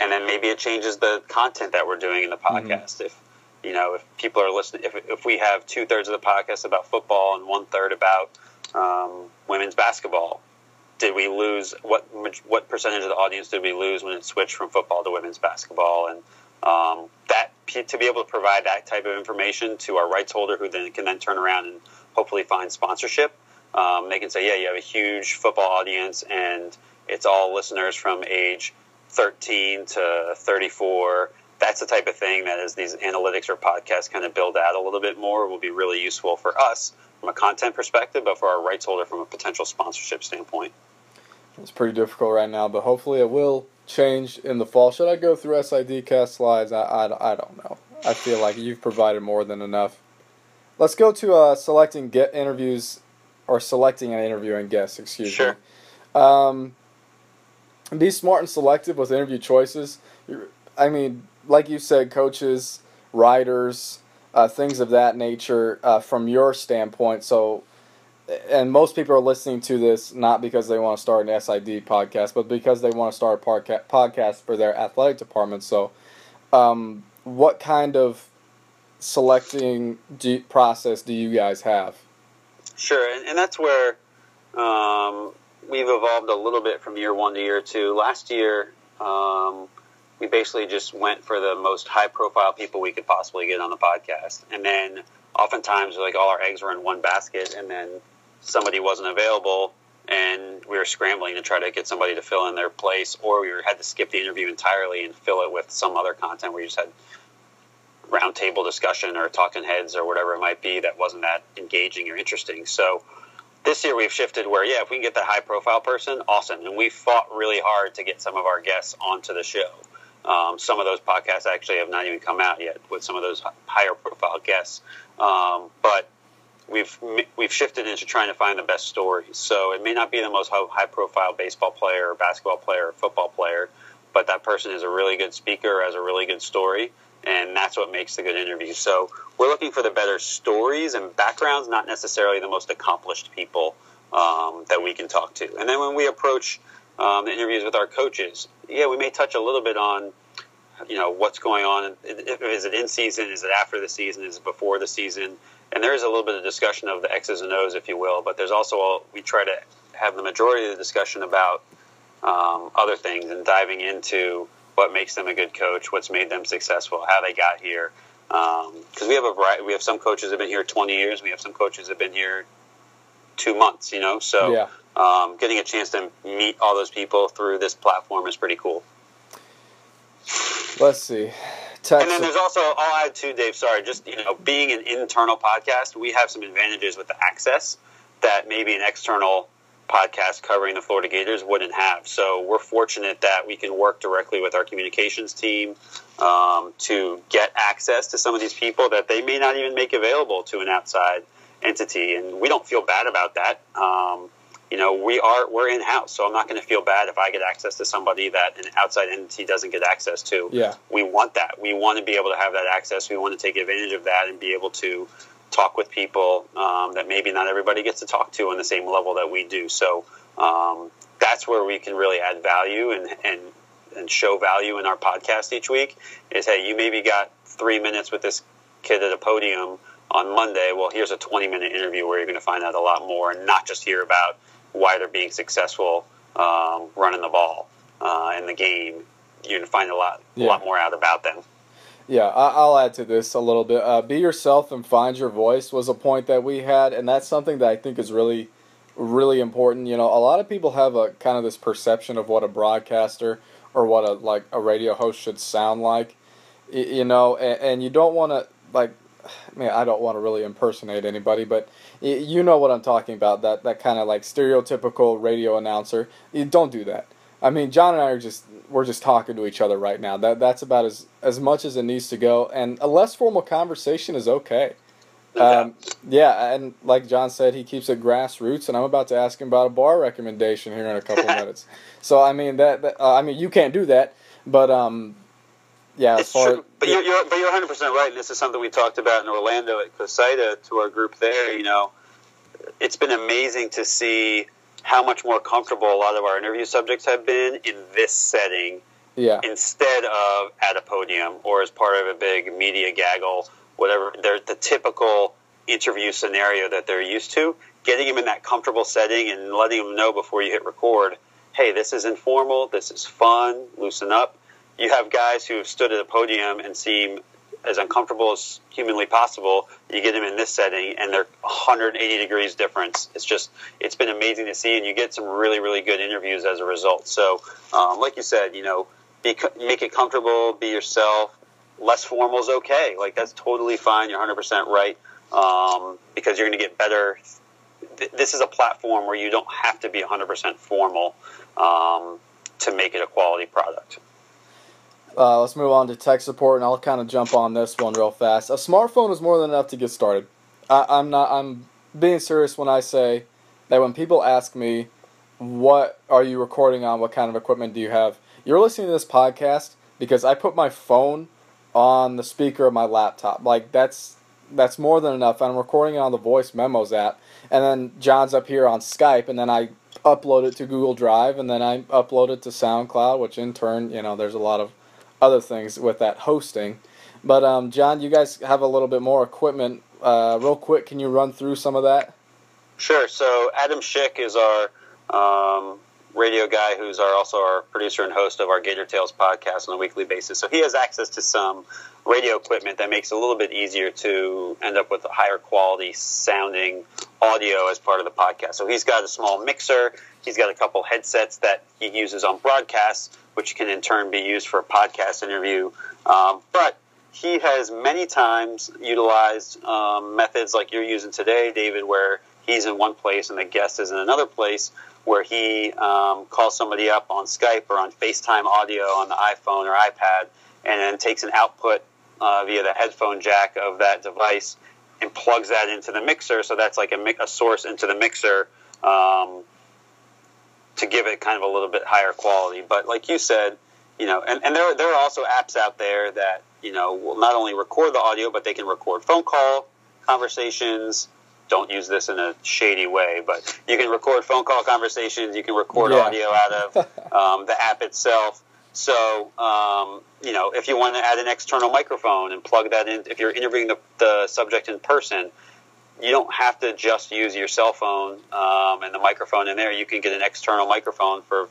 and then maybe it changes the content that we're doing in the mm-hmm. podcast. Mm-hmm. If you know, if people are listening, if, if we have two thirds of the podcast about football and one third about um, women's basketball, did we lose what what percentage of the audience did we lose when it switched from football to women's basketball? And um, that to be able to provide that type of information to our rights holder, who then can then turn around and hopefully find sponsorship. Um, they can say, yeah, you have a huge football audience, and it's all listeners from age 13 to 34 that's the type of thing that as these analytics or podcasts kind of build out a little bit more will be really useful for us from a content perspective, but for our rights holder from a potential sponsorship standpoint. It's pretty difficult right now, but hopefully it will change in the fall. Should I go through SIDcast slides? I, I, I don't know. I feel like you've provided more than enough. Let's go to uh, selecting get interviews or selecting and interviewing guests. Excuse sure. me. Um, be smart and selective with interview choices. I mean, like you said, coaches, writers, uh, things of that nature uh, from your standpoint. So, and most people are listening to this not because they want to start an SID podcast, but because they want to start a podca- podcast for their athletic department. So, um, what kind of selecting do, process do you guys have? Sure, and, and that's where um, we've evolved a little bit from year one to year two. Last year, um, we basically just went for the most high profile people we could possibly get on the podcast. And then oftentimes, like all our eggs were in one basket, and then somebody wasn't available, and we were scrambling to try to get somebody to fill in their place, or we had to skip the interview entirely and fill it with some other content where you just had roundtable discussion or talking heads or whatever it might be that wasn't that engaging or interesting. So this year we've shifted where yeah, if we can get that high profile person, awesome. And we fought really hard to get some of our guests onto the show. Um, some of those podcasts actually have not even come out yet with some of those higher profile guests. Um, but we've we've shifted into trying to find the best stories. So it may not be the most high profile baseball player or basketball player or football player, but that person is a really good speaker, has a really good story, and that's what makes the good interview. So we're looking for the better stories and backgrounds, not necessarily the most accomplished people um, that we can talk to. And then when we approach um, the interviews with our coaches, yeah, we may touch a little bit on, you know, what's going on. Is it in season? Is it after the season? Is it before the season? And there is a little bit of discussion of the X's and O's, if you will. But there's also a, we try to have the majority of the discussion about um, other things and diving into what makes them a good coach, what's made them successful, how they got here. Because um, we have a variety, we have some coaches that have been here 20 years, we have some coaches that have been here two months, you know. So yeah um, getting a chance to meet all those people through this platform is pretty cool. Let's see. Texas. And then there's also, I'll add too, Dave, sorry, just, you know, being an internal podcast, we have some advantages with the access that maybe an external podcast covering the Florida Gators wouldn't have. So we're fortunate that we can work directly with our communications team um, to get access to some of these people that they may not even make available to an outside entity. And we don't feel bad about that. Um, you know, we are we're in house, so I'm not going to feel bad if I get access to somebody that an outside entity doesn't get access to. Yeah, we want that. We want to be able to have that access. We want to take advantage of that and be able to talk with people um, that maybe not everybody gets to talk to on the same level that we do. So um, that's where we can really add value and and and show value in our podcast each week. Is hey, you maybe got three minutes with this kid at a podium on Monday. Well, here's a 20 minute interview where you're going to find out a lot more and not just hear about why they're being successful um, running the ball uh, in the game. You can find a lot, yeah. a lot more out about them. Yeah, I'll add to this a little bit. Uh, be yourself and find your voice was a point that we had, and that's something that I think is really really important. You know, a lot of people have a kind of this perception of what a broadcaster or what a like a radio host should sound like. You know, and, and you don't want to like. I mean, I don't want to really impersonate anybody, but you know what I'm talking about. That that kind of like stereotypical radio announcer. You don't do that. I mean, Jon and I are just we're just talking to each other right now. That that's about as as much as it needs to go, and a less formal conversation is okay. Um, yeah, and like Jon said, he keeps it grassroots, and I'm about to ask him about a bar recommendation here in a couple minutes. So I mean that, that uh, I mean you can't do that, but um, yeah, it's true. But you're, you're but you're 100 percent right, and this is something we talked about in Orlando at COSIDA to our group there. You know, it's been amazing to see how much more comfortable a lot of our interview subjects have been in this setting. Yeah. Instead of at a podium or as part of a big media gaggle whatever they're the typical interview scenario that they're used to, getting them in that comfortable setting and letting them know before you hit record, hey, this is informal, this is fun, loosen up. You have guys who have stood at a podium and seem as uncomfortable as humanly possible. You get them in this setting, and they're 180 degrees difference. It's just it's been amazing to see, and you get some really really good interviews as a result. So, um, like you said, you know, be, make it comfortable, be yourself, less formal is okay. Like that's totally fine. You're 100 percent right um, because you're going to get better. This is a platform where you don't have to be 100 percent formal um, to make it a quality product. Uh, let's move on to tech support, and I'll kind of jump on this one real fast. A smartphone is more than enough to get started. I, I'm not. I'm being serious when I say that when people ask me, "What are you recording on? What kind of equipment do you have?" You're listening to this podcast because I put my phone on the speaker of my laptop. Like that's that's more than enough. I'm recording it on the voice memos app, and then Jon's up here on Skype, and then I upload it to Google Drive, and then I upload it to SoundCloud, which in turn, you know, there's a lot of other things with that hosting. But um, Jon, you guys have a little bit more equipment. Uh, real quick, can you run through some of that? Sure. So Adam Schick is our um, radio guy who's our, also our producer and host of our Gator Tales podcast on a weekly basis. So he has access to some radio equipment that makes it a little bit easier to end up with higher quality sounding audio as part of the podcast. So he's got a small mixer. He's got a couple headsets that he uses on broadcasts, which can in turn be used for a podcast interview. Um, but he has many times utilized um, methods like you're using today, David, where he's in one place and the guest is in another place where he um, calls somebody up on Skype or on FaceTime audio on the iPhone or iPad, and then takes an output uh, via the headphone jack of that device and plugs that into the mixer. So that's like a, a source into the mixer um, to give it kind of a little bit higher quality. But like you said, you know, and, and there, there are also apps out there that, you know, will not only record the audio, but they can record phone call conversations, don't use this in a shady way, but you can record phone call conversations. You can record yeah. audio out of um, the app itself. So, um, you know, if you want to add an external microphone and plug that in, if you're interviewing the, the subject in person, you don't have to just use your cell phone um, and the microphone in there. You can get an external microphone for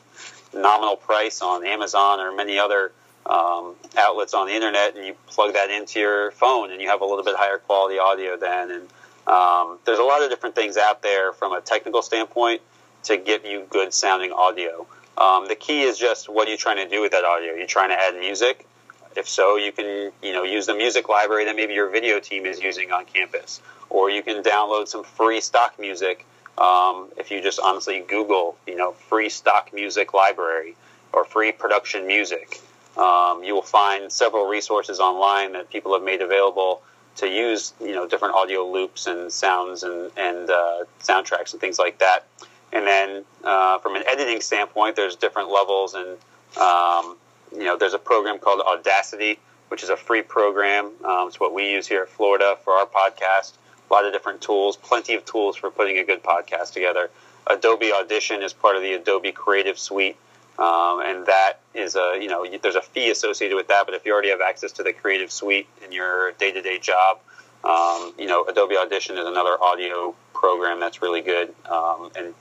nominal price on Amazon or many other um, outlets on the internet, and you plug that into your phone, and you have a little bit higher quality audio then. And um, there's a lot of different things out there from a technical standpoint to give you good sounding audio. Um, the key is just what are you trying to do with that audio? Are you trying to add music? If so, you can you know use the music library that maybe your video team is using on campus, or you can download some free stock music. Um, if you just honestly Google, you know, free stock music library or free production music, um, you will find several resources online that people have made available to use you know different audio loops and sounds and and uh, soundtracks and things like that. And then uh, from an editing standpoint, there's different levels and um, you know there's a program called Audacity, which is a free program. Um, it's what we use here at Florida for our podcast. A lot of different tools, plenty of tools for putting a good podcast together. Adobe Audition is part of the Adobe Creative Suite. Um, and that is a you know there's a fee associated with that. But if you already have access to the Creative Suite in your day to day job, um, you know Adobe Audition is another audio program that's really good um, and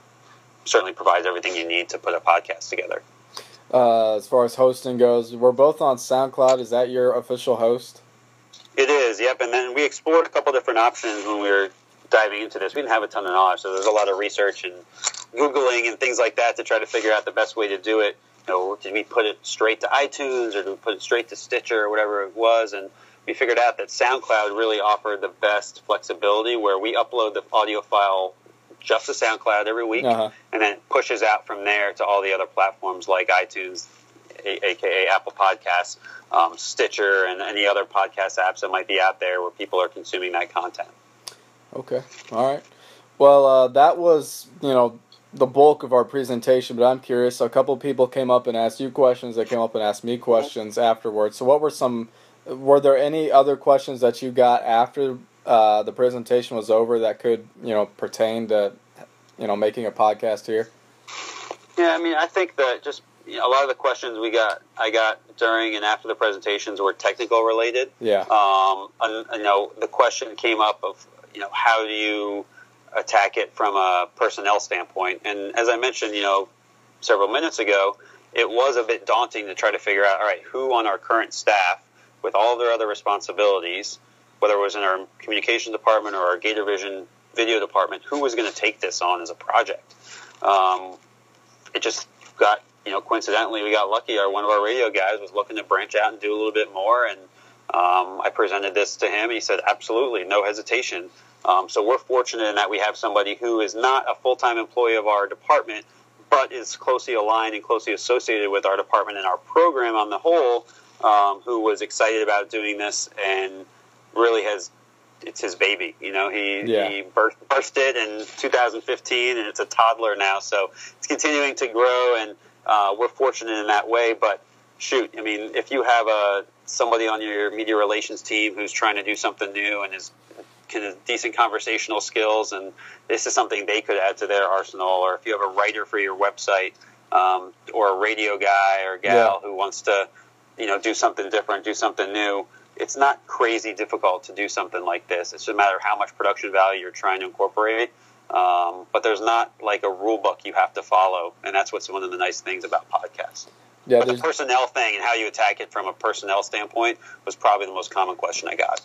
certainly provides everything you need to put a podcast together. Uh, as far as hosting goes, we're both on SoundCloud. Is that your official host? It is. Yep. And then we explored a couple different options when we were diving into this, we didn't have a ton of knowledge. So there's a lot of research and googling and things like that to try to figure out the best way to do it. You know, did we put it straight to iTunes or did we put it straight to Stitcher or whatever it was? And we figured out that SoundCloud really offered the best flexibility, where we upload the audio file just to SoundCloud every week, uh-huh. and then pushes out from there to all the other platforms like iTunes, aka Apple Podcasts, um, Stitcher, and any other podcast apps that might be out there where people are consuming that content. Okay, all right. Well, uh, that was you know the bulk of our presentation, but I'm curious. A couple people came up and asked you questions. They came up and asked me questions afterwards. So, what were some? Were there any other questions that you got after uh, the presentation was over that could you know pertain to you know making a podcast here? Yeah, I mean, I think that just you know, a lot of the questions we got, I got during and after the presentations were technical related. Yeah. Um, and, you know, the question came up of you know how do you attack it from a personnel standpoint? And as I mentioned, you know, several minutes ago, it was a bit daunting to try to figure out, all right, who on our current staff, with all their other responsibilities, whether it was in our communications department or our Gator Vision video department, who was going to take this on as a project? Um, it just got, you know, coincidentally, we got lucky. Our one of our radio guys was looking to branch out and do a little bit more, and um, I presented this to him. He said, absolutely, no hesitation. Um, so we're fortunate in that we have somebody who is not a full time employee of our department, but is closely aligned and closely associated with our department and our program on the whole, um, who was excited about doing this and really has. It's his baby, you know. He yeah. he birthed, birthed it in 2015, and it's a toddler now. So it's continuing to grow, and uh, we're fortunate in that way. But shoot, I mean, if you have a somebody on your media relations team who's trying to do something new and is kind of decent conversational skills, and this is something they could add to their arsenal. Or if you have a writer for your website, um, or a radio guy or gal yeah. who wants to, you know, do something different, do something new. It's not crazy difficult to do something like this. It's just a matter of how much production value you're trying to incorporate. Um, but there's not like a rule book you have to follow, and that's what's one of the nice things about podcasts. Yeah, but the personnel thing and how you attack it from a personnel standpoint was probably the most common question I got.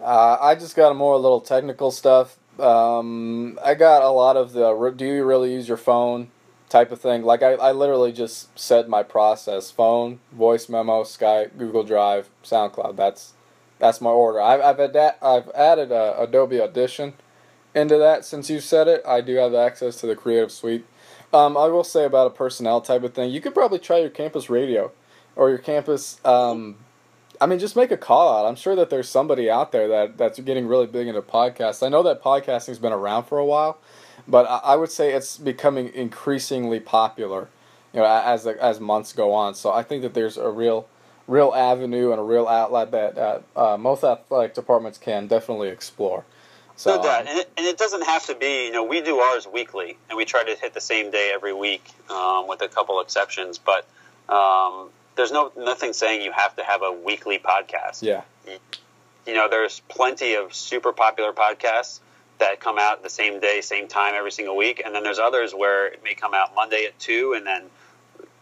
Uh, I just got more little technical stuff. Um, I got a lot of the do you really use your phone type of thing. Like I, I literally just said my process: phone, voice memo, Skype, Google Drive, SoundCloud. That's that's my order. I've I've, I've added a Adobe Audition into that since you said it. I do have access to the Creative Suite. Um, I will say about a personnel type of thing, you could probably try your campus radio or your campus um, I mean, just make a call out. I'm sure that there's somebody out there that, that's getting really big into podcasts. I know that podcasting's been around for a while, but I, I would say it's becoming increasingly popular, you know, as as months go on. So I think that there's a real real avenue and a real outlet that uh, uh, most athletic departments can definitely explore. So, no doubt, and it, and it doesn't have to be. You know, we do ours weekly, and we try to hit the same day every week, um, with a couple exceptions. But um, there's no nothing saying you have to have a weekly podcast. Yeah. You know, there's plenty of super popular podcasts that come out the same day, same time every single week, and then there's others where it may come out Monday at two, and then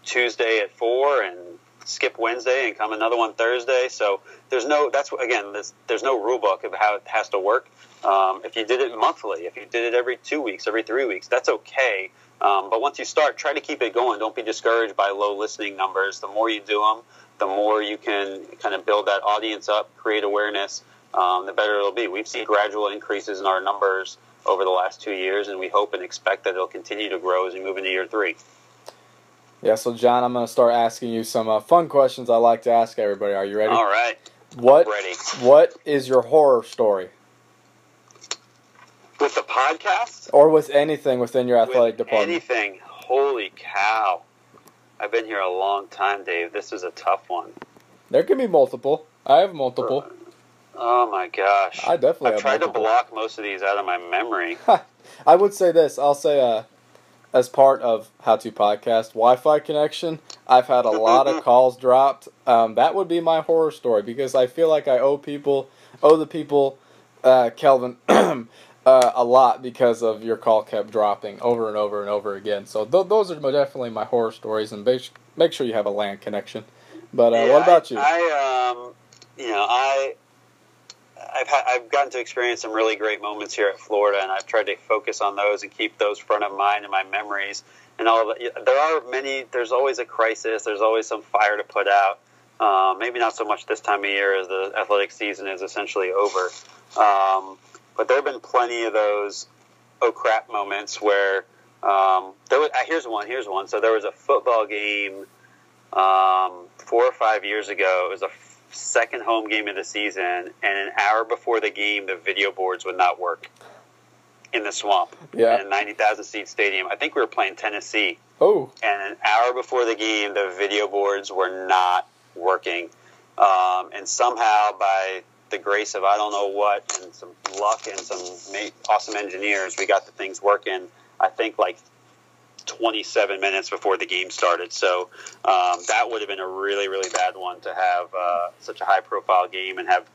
Tuesday at four, and skip Wednesday and come another one Thursday. So there's no that's again there's, there's no rule book of how it has to work. Um, if you did it monthly, if you did it every two weeks, every three weeks, that's okay. Um, but once you start, try to keep it going. Don't be discouraged by low listening numbers. The more you do them, the more you can kind of build that audience up, create awareness, um, the better it'll be. We've seen gradual increases in our numbers over the last two years, and we hope and expect that it'll continue to grow as we move into year three. Yeah, so Jon, I'm going to start asking you some uh, fun questions I like to ask everybody. Are you ready? All right. What ready? What is your horror story? With the podcast? Or with anything within your athletic with department? Anything. Holy cow. I've been here a long time, Dave. This is a tough one. There can be multiple. I have multiple. Oh my gosh. I definitely I've tried multiple. to block most of these out of my memory. I would say this. I'll say uh, as part of How To Podcast Wi-Fi connection, I've had a lot of calls dropped. Um, that would be my horror story because I feel like I owe people, owe the people, uh, Kelvin, uh, a lot because of your call kept dropping over and over and over again. So th- those are definitely my horror stories, and make, make sure you have a land connection. But uh, yeah, what about you? I, um, you know, I I've had, I've gotten to experience some really great moments here at Florida, and I've tried to focus on those and keep those front of mind in my memories. And all there are many. There's always a crisis. There's always some fire to put out. Uh, maybe not so much this time of year as the athletic season is essentially over. Um, but there have been plenty of those oh crap moments where um, there was. Uh, here's one. Here's one. So there was a football game um, four or five years ago. It was a second home game of the season, and an hour before the game, the video boards would not work in the swamp. Yeah. In a ninety thousand seat stadium. I think we were playing Tennessee. Oh. And an hour before the game, the video boards were not working. Um, and somehow, by the grace of I don't know what and some luck and some awesome engineers, we got the things working. I think like 27 minutes before the game started. So um, that would have been a really really bad one to have uh, such a high profile game and have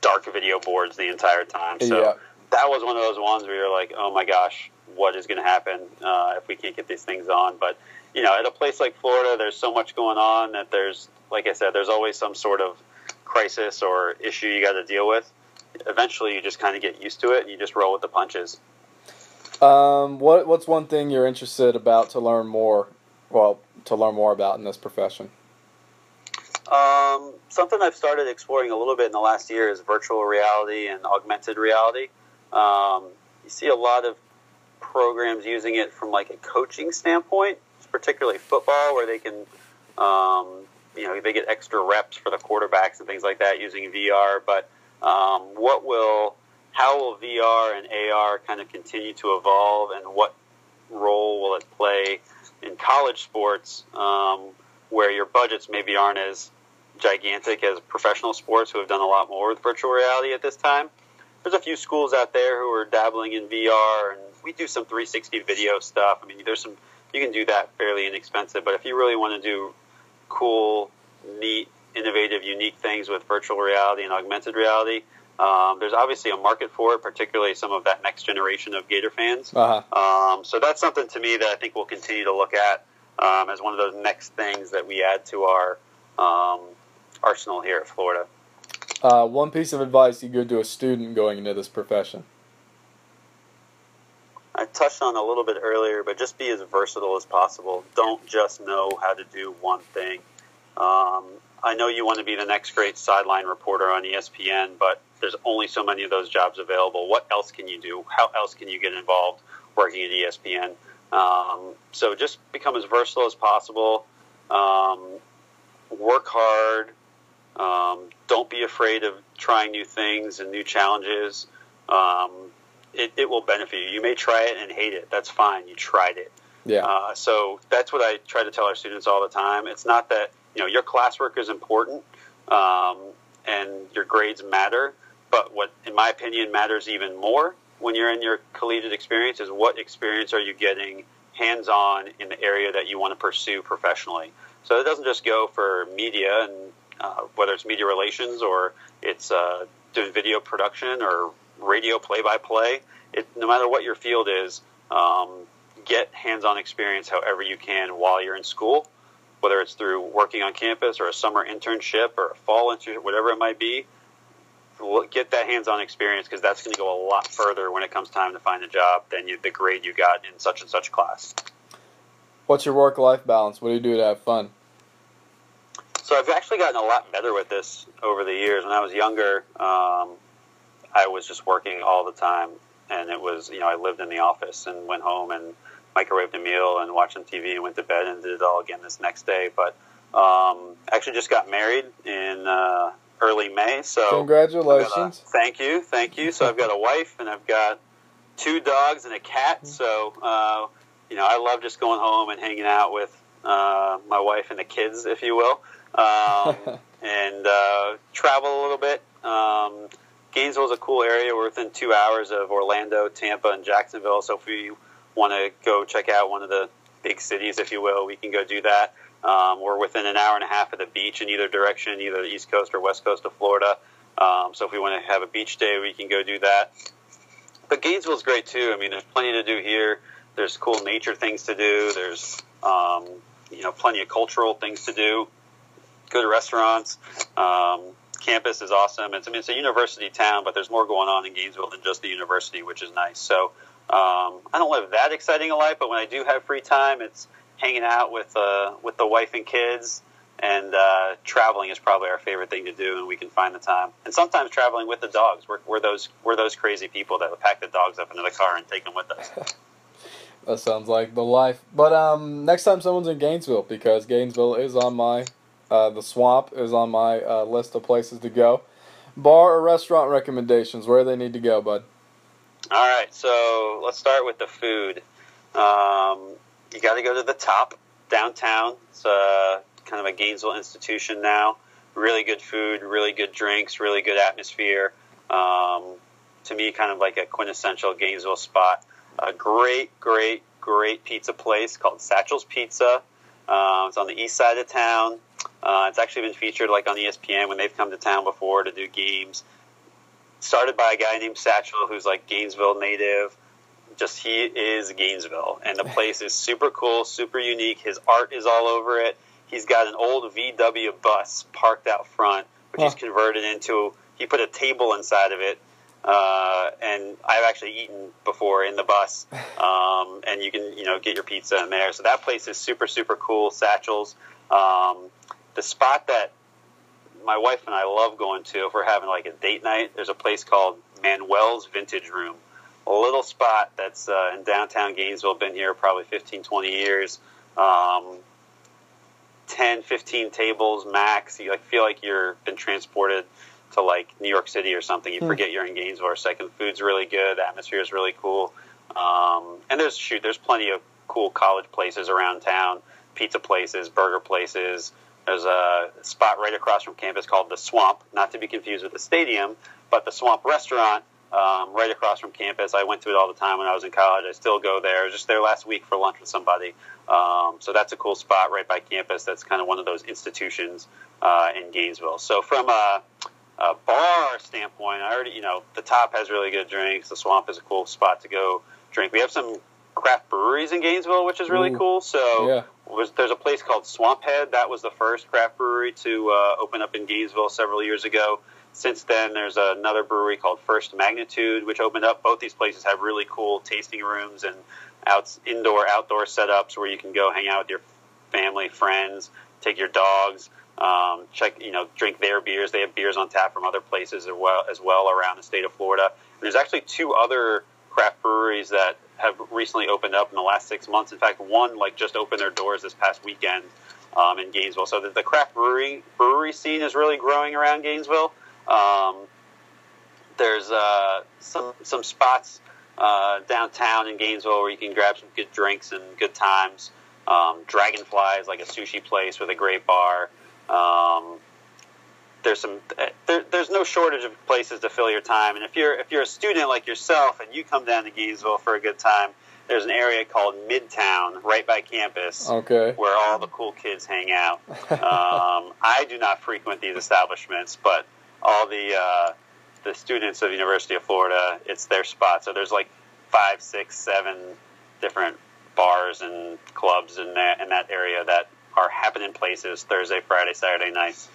dark video boards the entire time. So yeah. that was one of those ones where you're like, oh my gosh, what is going to happen uh, if we can't get these things on? But you know, at a place like Florida, there's so much going on that there's, like I said, there's always some sort of crisis or issue you got to deal with, eventually you just kind of get used to it and you just roll with the punches. Um, what what's one thing you're interested about to learn more? Well, to learn more about in this profession. Um, something I've started exploring a little bit in the last year is virtual reality and augmented reality. Um, you see a lot of programs using it from like a coaching standpoint, particularly football, where they can um, you know they get extra reps for the quarterbacks and things like that using VR. But um, what will how will VR and AR kind of continue to evolve, and what role will it play in college sports, um, where your budgets maybe aren't as gigantic as professional sports, who have done a lot more with virtual reality at this time? There's a few schools out there who are dabbling in VR, and we do some 360 video stuff. I mean, there's some you can do that fairly inexpensive, but if you really want to do cool, neat, innovative, unique things with virtual reality and augmented reality. Um, there's obviously a market for it, particularly some of that next generation of Gator fans. Uh-huh. Um, so that's something to me that I think we'll continue to look at um, as one of those next things that we add to our um, arsenal here at Florida. Uh, one piece of advice you give to a student going into this profession. I touched on a little bit earlier, but just be as versatile as possible. Don't just know how to do one thing. Um, I know you want to be the next great sideline reporter on ESPN, but there's only so many of those jobs available. What else can you do? How else can you get involved working at ESPN? Um, so just become as versatile as possible. Um, work hard. Um, don't be afraid of trying new things and new challenges. Um, it, it will benefit you. You may try it and hate it. That's fine. You tried it. Yeah. Uh, so that's what I try to tell our students all the time. It's not that you know your classwork is important um, and your grades matter, but what, in my opinion, matters even more when you're in your collegiate experience is what experience are you getting hands-on in the area that you want to pursue professionally. So it doesn't just go for media and uh, whether it's media relations or it's uh, doing video production or radio play-by-play. No matter what your field is, um, get hands-on experience however you can while you're in school, whether it's through working on campus or a summer internship or a fall internship, whatever it might be. Get that hands-on experience because that's going to go a lot further when it comes time to find a job than you, the grade you got in such and such class. What's your work-life balance? What do you do to have fun? So I've actually gotten a lot better with this over the years. When I was younger, um, I was just working all the time, and it was you know I lived in the office and went home and microwaved a meal and watched some TV and went to bed and did it all again this next day. But um, actually, just got married in uh, early May. So congratulations! A, thank you, thank you. So I've got a wife and I've got two dogs and a cat. So uh, you know I love just going home and hanging out with uh, my wife and the kids, if you will, um, and uh, travel a little bit. Um, Gainesville is a cool area. We're within two hours of Orlando, Tampa, and Jacksonville. So if we want to go check out one of the big cities, if you will, we can go do that. Um, we're within an hour and a half of the beach in either direction, either the east coast or west coast of Florida. Um, so if we want to have a beach day, we can go do that. But Gainesville is great too. I mean, there's plenty to do here. There's cool nature things to do. There's um, you know plenty of cultural things to do. Good restaurants. Um, campus is awesome. It's I mean it's a university town, but there's more going on in Gainesville than just the university, which is nice. So um, I don't live that exciting a life, but when I do have free time, it's hanging out with uh, with the wife and kids. And uh, traveling is probably our favorite thing to do, and we can find the time. And sometimes traveling with the dogs. We're, we're those we're those crazy people that would pack the dogs up into the car and take them with us. that sounds like the life. But um, next time someone's in Gainesville, because Gainesville is on my uh, the swamp is on my uh, list of places to go. Bar or restaurant recommendations? Where they need to go, bud? All right, so let's start with the food. Um, you got to go to the top downtown. It's uh, kind of a Gainesville institution now. Really good food, really good drinks, really good atmosphere. Um, to me, kind of like a quintessential Gainesville spot. A great, great, great pizza place called Satchel's Pizza. Uh, it's on the east side of town. Uh, it's actually been featured like on ESPN when they've come to town before to do games. Started by a guy named Satchel, who's like Gainesville native. Just he is Gainesville, and the place is super cool, super unique. His art is all over it. He's got an old VW bus parked out front, which huh. he's converted into. He put a table inside of it uh, and I've actually eaten before in the bus. Um, and you can, you know, get your pizza in there. So that place is super, super cool. Satchels. Um, the spot that my wife and I love going to if we're having like a date night, there's a place called Manuel's Vintage Room. A little spot that's uh, in downtown Gainesville, been here probably 15, 20 years. Um, 10, 15 tables max. You like feel like you're been transported to like New York City or something. You hmm. forget you're in Gainesville or second. Food's really good. The atmosphere is really cool. Um, and there's shoot, there's plenty of cool college places around town, pizza places, burger places. There's a spot right across from campus called the Swamp, not to be confused with the stadium, but the Swamp Restaurant um, right across from campus. I went to it all the time when I was in college. I still go there. I was just there last week for lunch with somebody. Um, so that's a cool spot right by campus. That's kind of one of those institutions uh, in Gainesville. So from a uh, bar standpoint, I already, you know, the top has really good drinks. The Swamp is a cool spot to go drink. We have some craft breweries in Gainesville, which is really Ooh. cool. So yeah. was, there's a place called Swamp Head. That was the first craft brewery to uh, open up in Gainesville several years ago. Since then, there's another brewery called First Magnitude, which opened up. Both these places have really cool tasting rooms and out, indoor, outdoor setups where you can go hang out with your family, friends, take your dogs. Um, check, you know, drink their beers. They have beers on tap from other places as well, as well around the state of Florida. And there's actually two other craft breweries that have recently opened up in the last six months. In fact, one like just opened their doors this past weekend um, in Gainesville. So the, the, craft brewery brewery scene is really growing around Gainesville. Um, there's uh, some some spots uh, downtown in Gainesville where you can grab some good drinks and good times. Um, Dragonfly is like a sushi place with a great bar. Um, there's some there, there's no shortage of places to fill your time, and if you're if you're a student like yourself and you come down to Gainesville for a good time, there's an area called Midtown right by campus, okay, where all the cool kids hang out. um, I do not frequent these establishments, but all the uh, the students of the University of Florida, it's their spot. So there's like five, six, seven different bars and clubs in that in that area that are happening places Thursday, Friday, Saturday nights.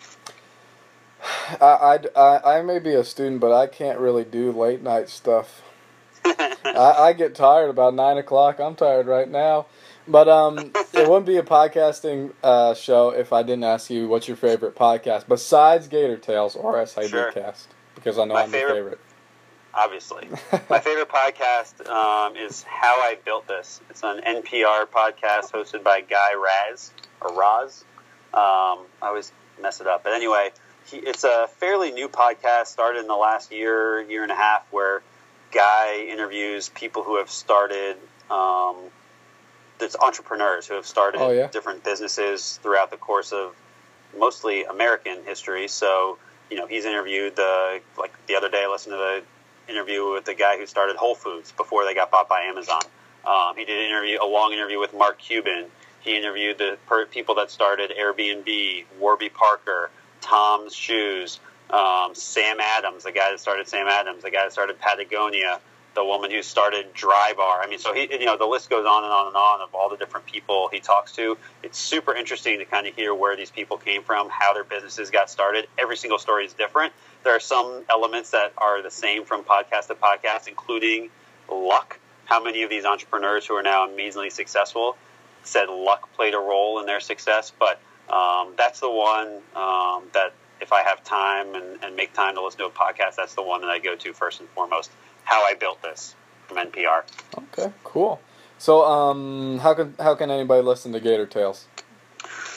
I, I, I may be a student, but I can't really do late night stuff. I, I get tired about nine o'clock. I'm tired right now. But um, it wouldn't be a podcasting uh, show if I didn't ask you what's your favorite podcast besides Gator Tales or SID sure. Cast because I know My I'm favorite, your favorite obviously. My favorite podcast um, is How I Built This. It's an NPR podcast hosted by Guy Raz or Raz. Um, I always mess it up, but anyway, he, it's a fairly new podcast. Started in the last year, year and a half, where Guy interviews people who have started. Um, there's entrepreneurs who have started oh, yeah? different businesses throughout the course of mostly American history. So you know, he's interviewed the like the other day. I listened to the interview with the guy who started Whole Foods before they got bought by Amazon. Um, he did an interview, a long interview with Mark Cuban. He interviewed the per- people that started Airbnb, Warby Parker, Tom's Shoes, um, Sam Adams, the guy that started Sam Adams, the guy that started Patagonia, the woman who started Dry Bar. I mean, so he, you know, the list goes on and on and on of all the different people he talks to. It's super interesting to kind of hear where these people came from, how their businesses got started. Every single story is different. There are some elements that are the same from podcast to podcast, including luck. How many of these entrepreneurs who are now amazingly successful said luck played a role in their success? But um, that's the one um, that if I have time and, and make time to listen to a podcast, that's the one that I go to first and foremost. How I built this from NPR. Okay, cool. So, um, how can how can anybody listen to Gator Tales?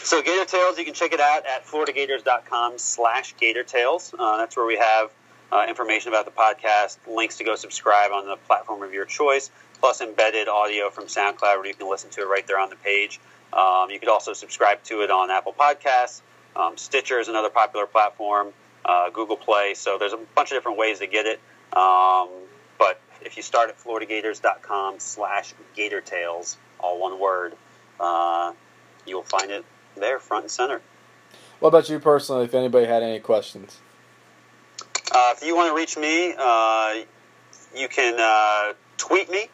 So, Gator Tales, you can check it out at floridagators.com slash Gator Tales. Uh, that's where we have uh, information about the podcast, links to go subscribe on the platform of your choice, plus embedded audio from SoundCloud where you can listen to it right there on the page. Um, you could also subscribe to it on Apple Podcasts. Um, Stitcher is another popular platform, uh, Google Play. So there's a bunch of different ways to get it. Um, if you start at floridagators.com slash gatortales, all one word, uh, you'll find it there, front and center. What about you personally, if anybody had any questions? Uh, if you want to reach me, uh, you can uh, tweet me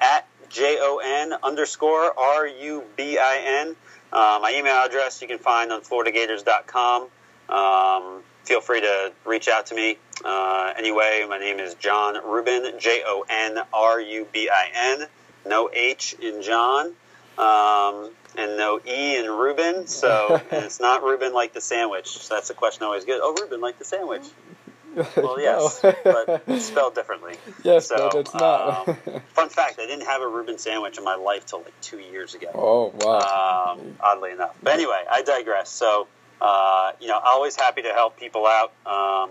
at J O N underscore R U B I N. Uh, my email address you can find on floridagators.com. Um, feel free to reach out to me. Uh, anyway, my name is Jon Rubin, J O N R U B I N. No H in Jon. Um, and no E in Rubin, so it's not Reuben like the sandwich. So that's a question I always get. Oh, Reuben like the sandwich. Well, yes, no. but it's spelled differently. Yes, so, but it's not. um, fun fact: I didn't have a Reuben sandwich in my life till like two years ago. Oh wow! Um, oddly enough, but anyway, I digress. So, uh, you know, always happy to help people out um,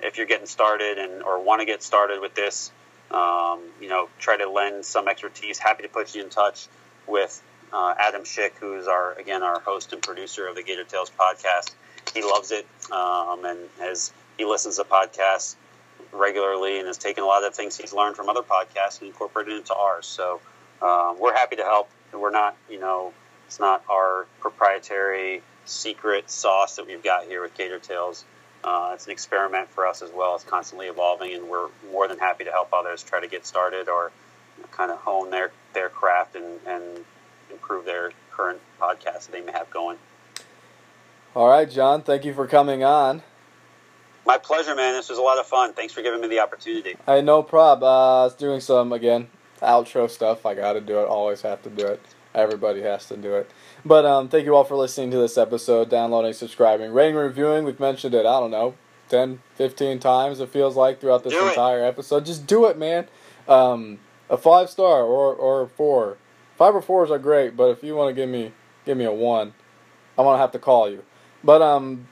if you're getting started and or want to get started with this. Um, you know, try to lend some expertise. Happy to put you in touch with uh, Adam Schick, who's our again our host and producer of the Gator Tales podcast. He loves it um, and has he listens to podcasts regularly and has taken a lot of things he's learned from other podcasts and incorporated into ours. So um, we're happy to help. We're not, you know, it's not our proprietary secret sauce that we've got here with Gator Tales. Uh, it's an experiment for us as well. It's constantly evolving, and we're more than happy to help others try to get started or you know, kind of hone their, their craft and, and improve their current podcast that they may have going. All right, Jon, thank you for coming on. My pleasure, man. This was a lot of fun. Thanks for giving me the opportunity. Hey, no prob. Uh, I was doing some again outro stuff. I got to do it. Always have to do it. Everybody has to do it. But um, thank you all for listening to this episode, downloading, subscribing, rating, reviewing. We've mentioned it. I don't know, 10, 15 times. It feels like throughout this do entire it. episode. Just do it, man. Um, a five star or or four. Five or fours are great, but if you want to give me give me a one, I'm gonna have to call you. But um,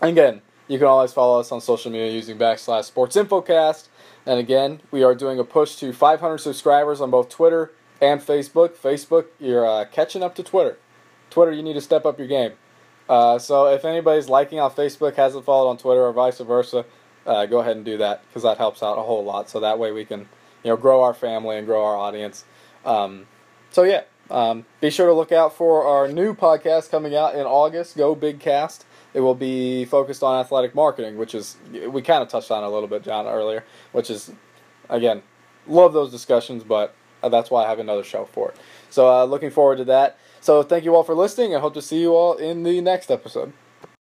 again, you can always follow us on social media using backslash Sports Infocast. And again, we are doing a push to 500 subscribers on both Twitter and Facebook. Facebook, you're uh, catching up to Twitter. Twitter, you need to step up your game. Uh, so if anybody's liking on Facebook, hasn't followed on Twitter, or vice versa, uh, go ahead and do that because that helps out a whole lot. So that way we can, you know, grow our family and grow our audience. Um, so yeah, um, be sure to look out for our new podcast coming out in August. Go Big Cast it will be focused on athletic marketing, which is we kind of touched on a little bit, Jon, earlier. Which is, again, love those discussions, but that's why I have another show for it. So uh, looking forward to that. So thank you all for listening. I hope to see you all in the next episode.